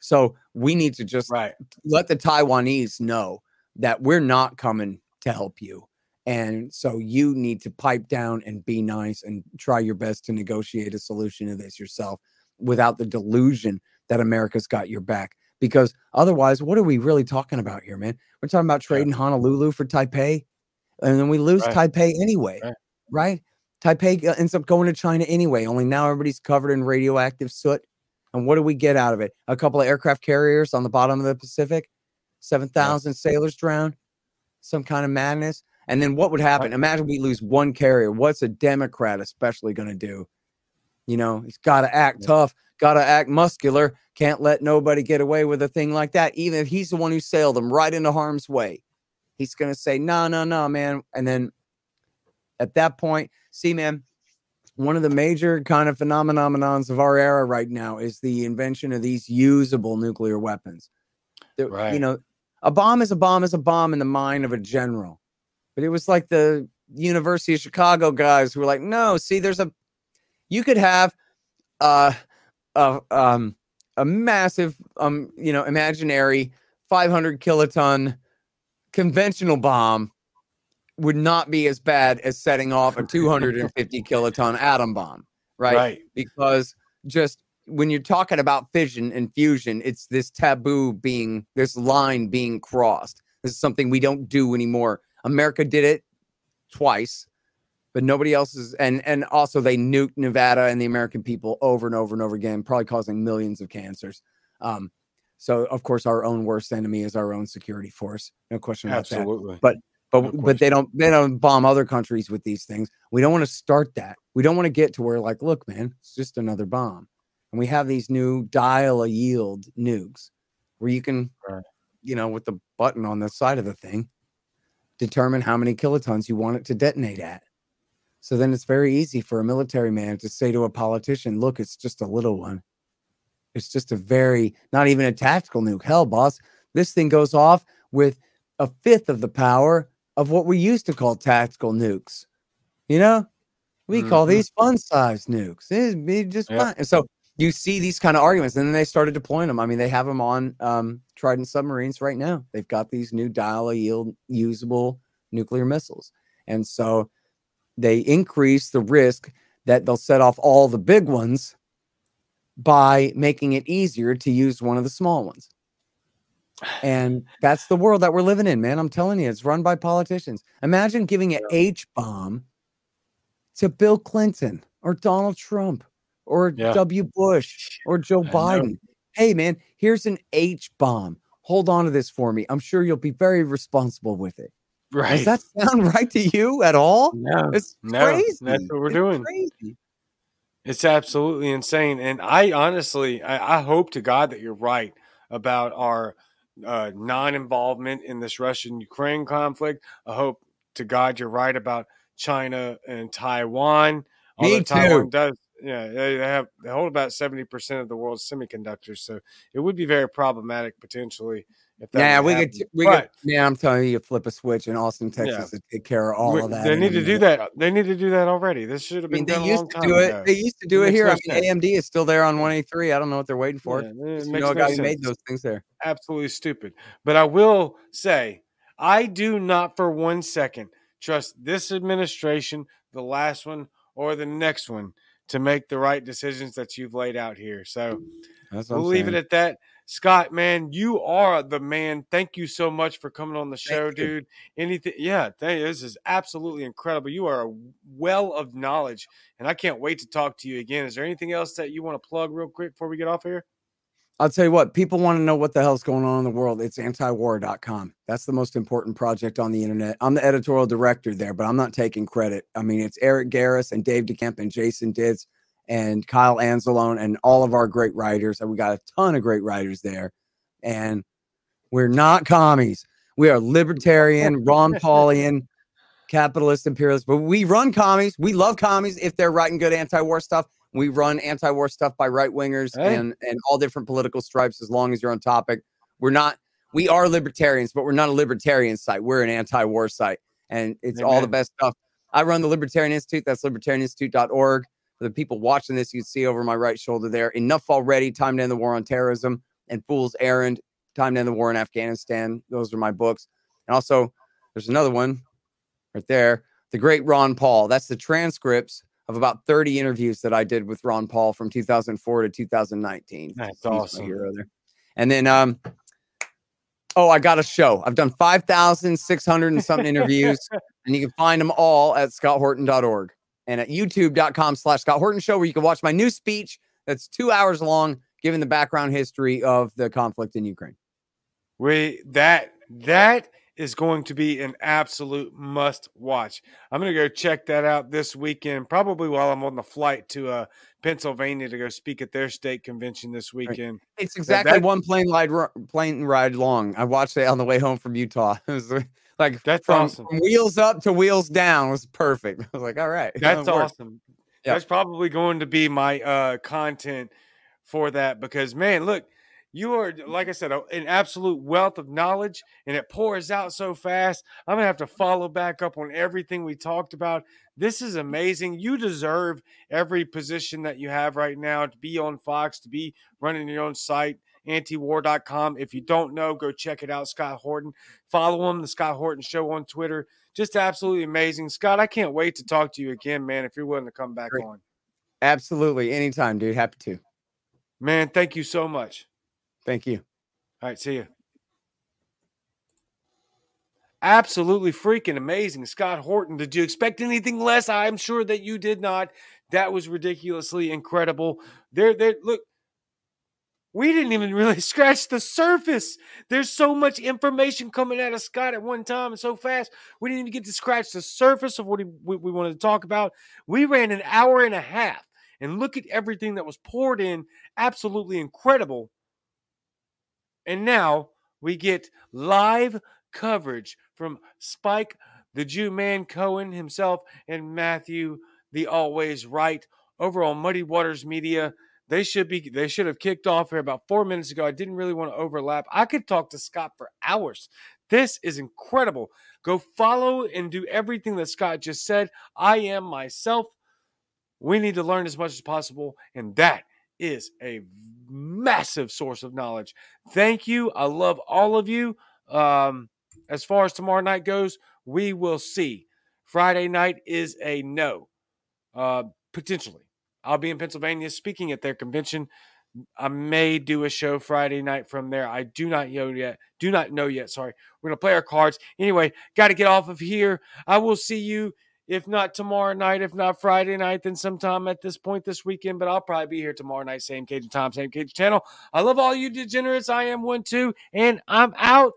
Speaker 2: So we need to just
Speaker 1: Right.
Speaker 2: let the Taiwanese know that we're not coming to help you. And so you need to pipe down and be nice and try your best to negotiate a solution to this yourself without the delusion that America's got your back. Because otherwise, what are we really talking about here, man? We're talking about trading Honolulu for Taipei, and then we lose
Speaker 1: Right.
Speaker 2: Taipei anyway,
Speaker 1: Right.
Speaker 2: right? Taipei uh, ends up going to China anyway, only now everybody's covered in radioactive soot. And what do we get out of it? A couple of aircraft carriers on the bottom of the Pacific, 7,000 sailors drowned, some kind of madness. And then what would happen? Imagine we lose one carrier. What's a Democrat especially going to do? You know, he's got to act tough, got to act muscular, can't let nobody get away with a thing like that, even if he's the one who sailed them right into harm's way. He's going to say, no, no, no, man. And then at that point, see, man, one of the major kind of phenomenons of our era right now is the invention of these usable nuclear weapons.
Speaker 1: Right.
Speaker 2: You know, a bomb is a bomb is a bomb in the mind of a general. But it was like the University of Chicago guys who were like, no, see, there's a, you could have uh, a, um, a massive, um, you know, imaginary 500 kiloton conventional bomb would not be as bad as setting off a 250 kiloton atom bomb, right?
Speaker 1: Right.
Speaker 2: Because just when you're talking about fission and fusion, it's this taboo being, this line being crossed. This is something we don't do anymore. America did it twice, but nobody else is. And and also they nuked Nevada and the American people over and over and over again, probably causing millions of cancers. Um, so of course our own worst enemy is our own security force. No question about that
Speaker 1: Absolutely.
Speaker 2: but
Speaker 1: No
Speaker 2: but they don't they don't bomb other countries with these things. We don't want to start that. We don't want to get to where like, look, man, it's just another bomb. And we have these new dial a yield nukes where you can,
Speaker 1: Right.
Speaker 2: you know, with the button on the side of the thing, determine how many kilotons you want it to detonate at. So then it's very easy for a military man to say to a politician, look, it's just a little one. It's just a very, not even a tactical nuke. Hell, boss, this thing goes off with a fifth of the power of what we used to call tactical nukes. You know, we call
Speaker 1: Mhm.
Speaker 2: these fun size nukes. It'd be just
Speaker 1: Yep.
Speaker 2: fine. And so you see these kind of arguments, and then they started deploying them. I mean, they have them on um, Trident submarines right now. They've got these new dial a yield usable nuclear missiles. And so they increase the risk that they'll set off all the big ones by making it easier to use one of the small ones. And that's the world that we're living in, man. I'm telling you, it's run by politicians. Imagine giving an H bomb to Bill Clinton or Donald Trump or
Speaker 1: Yeah.
Speaker 2: W. Bush or Joe
Speaker 1: I know.
Speaker 2: Biden. Hey, man, here's an H bomb. Hold on to this for me. I'm sure you'll be very responsible with it.
Speaker 1: Right.
Speaker 2: Does that sound (laughs) right to you at all?
Speaker 1: no,
Speaker 2: It's
Speaker 1: No,
Speaker 2: crazy.
Speaker 1: that's what we're
Speaker 2: It's
Speaker 1: doing.
Speaker 2: Crazy.
Speaker 1: It's absolutely insane. And I honestly, I, I hope to God that you're right about our uh, non involvement in this Russian Ukraine conflict. I hope to God you're right about China and Taiwan.
Speaker 2: Me
Speaker 1: Although Taiwan
Speaker 2: too.
Speaker 1: does, yeah, they have they hold about seventy percent of the world's semiconductors, so it would be very problematic potentially if that.
Speaker 2: Yeah, we
Speaker 1: happen.
Speaker 2: could, we
Speaker 1: But-
Speaker 2: could, man, I'm telling you, you flip a switch in Austin, Texas to take care of all
Speaker 1: we-
Speaker 2: of that.
Speaker 1: They need to do that. They need to do that already. This should have
Speaker 2: I mean,
Speaker 1: been
Speaker 2: they
Speaker 1: done a
Speaker 2: used
Speaker 1: long
Speaker 2: to
Speaker 1: time
Speaker 2: do it.
Speaker 1: ago.
Speaker 2: They used to do it
Speaker 1: makes
Speaker 2: here.
Speaker 1: no
Speaker 2: I mean,
Speaker 1: sense.
Speaker 2: AMD is still there on 183. I don't know what they're waiting for.
Speaker 1: Yeah, it
Speaker 2: you know, a guy who made those things there.
Speaker 1: absolutely stupid. But I will say, I do not for one second trust this administration, the last one, or the next one to make the right decisions that you've laid out here. So
Speaker 2: That's
Speaker 1: we'll
Speaker 2: I'm
Speaker 1: leave it at that. Scott, man, you are the man. Thank you so much for coming on the show,
Speaker 2: you.
Speaker 1: dude. Anything, yeah, thank, this is absolutely incredible. You are a well of knowledge, and I can't wait to talk to you again. Is there anything else that you want to plug real quick before we get off here?
Speaker 2: I'll tell you what, people want to know what the hell's going on in the world. It's antiwar.com. That's the most important project on the internet. I'm the editorial director there, but I'm not taking credit. I mean, it's Eric Garris and Dave DeCamp and Jason Ditz and Kyle Anzalone and all of our great writers. And we got a ton of great writers there. And we're not commies. We are libertarian, Ron Paulian, capitalist imperialist, but we run commies. We love commies if they're writing good anti-war stuff. We run anti-war stuff by right wingers
Speaker 1: Hey.
Speaker 2: and and all different political stripes as long as you're on topic. We're not we are libertarians, but we're not a libertarian site. We're an anti-war site. And it's all the best stuff. I run the Libertarian Institute. That's libertarianinstitute.org. For the people watching this, you see over my right shoulder there. Enough already. Time to end the war on terrorism and Fool's Errand. Time to end the war in Afghanistan. Those are my books. And also, there's another one right there. The Great Ron Paul. That's the transcripts of about 30 interviews that I did with Ron Paul from 2004 to 2019.
Speaker 1: That's
Speaker 2: He's
Speaker 1: awesome.
Speaker 2: And then, um, oh, I got a show. I've done 5,600 and something interviews, (laughs) and you can find them all at scotthorton.org and at youtube.com slash Scott Horton Show, where you can watch my new speech that's two hours long, giving the background history of the conflict in Ukraine.
Speaker 1: We that that is going to be an absolute must watch. I'm going to go check that out this weekend, probably while I'm on the flight to uh, Pennsylvania to go speak at their state convention this weekend.
Speaker 2: It's exactly that, one plane ride plane ride long. I watched it on the way home from Utah. (laughs) It was like
Speaker 1: that's
Speaker 2: from,
Speaker 1: awesome.
Speaker 2: From wheels up to wheels down was perfect. (laughs) I was like, all right, (laughs)
Speaker 1: that's awesome. Yep. That's probably going to be my uh, content for that because man, look you are, like I said, an absolute wealth of knowledge, and it pours out so fast. I'm gonna have to follow back up on everything we talked about. This is amazing. You deserve every position that you have right now to be on Fox, to be running your own site, antiwar.com. If you don't know, go check it out. Scott Horton. Follow him, the Scott Horton Show on Twitter. Just absolutely amazing. Scott, I can't wait to talk to you again, man, if you're willing to come back Great. on.
Speaker 2: Absolutely. Anytime, dude. Happy to.
Speaker 1: Man, thank you so much.
Speaker 2: Thank you.
Speaker 1: All right, see you. Absolutely freaking amazing. Scott Horton, did you expect anything less? I'm sure that you did not. That was ridiculously incredible. There, there, look, we didn't even really (laughs) scratch the surface. There's so much information coming out of Scott at one time and so fast. We didn't even get to scratch the surface of what he, we, we wanted to talk about. We ran an hour and a half, and look at everything that was poured in. Absolutely incredible and now we get live coverage from Spike, the Jew man Cohen himself, and Matthew, the always right, over on Muddy Waters Media. They should be they should have kicked off here about four minutes ago. I didn't really want to overlap. I could talk to Scott for hours. This is incredible. Go follow and do everything that Scott just said. I am myself. We need to learn as much as possible, and that is a massive source of knowledge. Thank you. I love all of you. Um, as far as tomorrow night goes, we will see. Friday night is a no, uh, potentially. I'll be in Pennsylvania speaking at their convention. I may do a show Friday night from there. I do not know yet. Do not know yet. Sorry. We're to play our cards. Anyway, got to get off of here. I will see you if not tomorrow night, if not Friday night, then sometime at this point this weekend. But I'll probably be here tomorrow night, same Cajun time, same Cajun channel. I love all you degenerates. I am one too, and I'm out.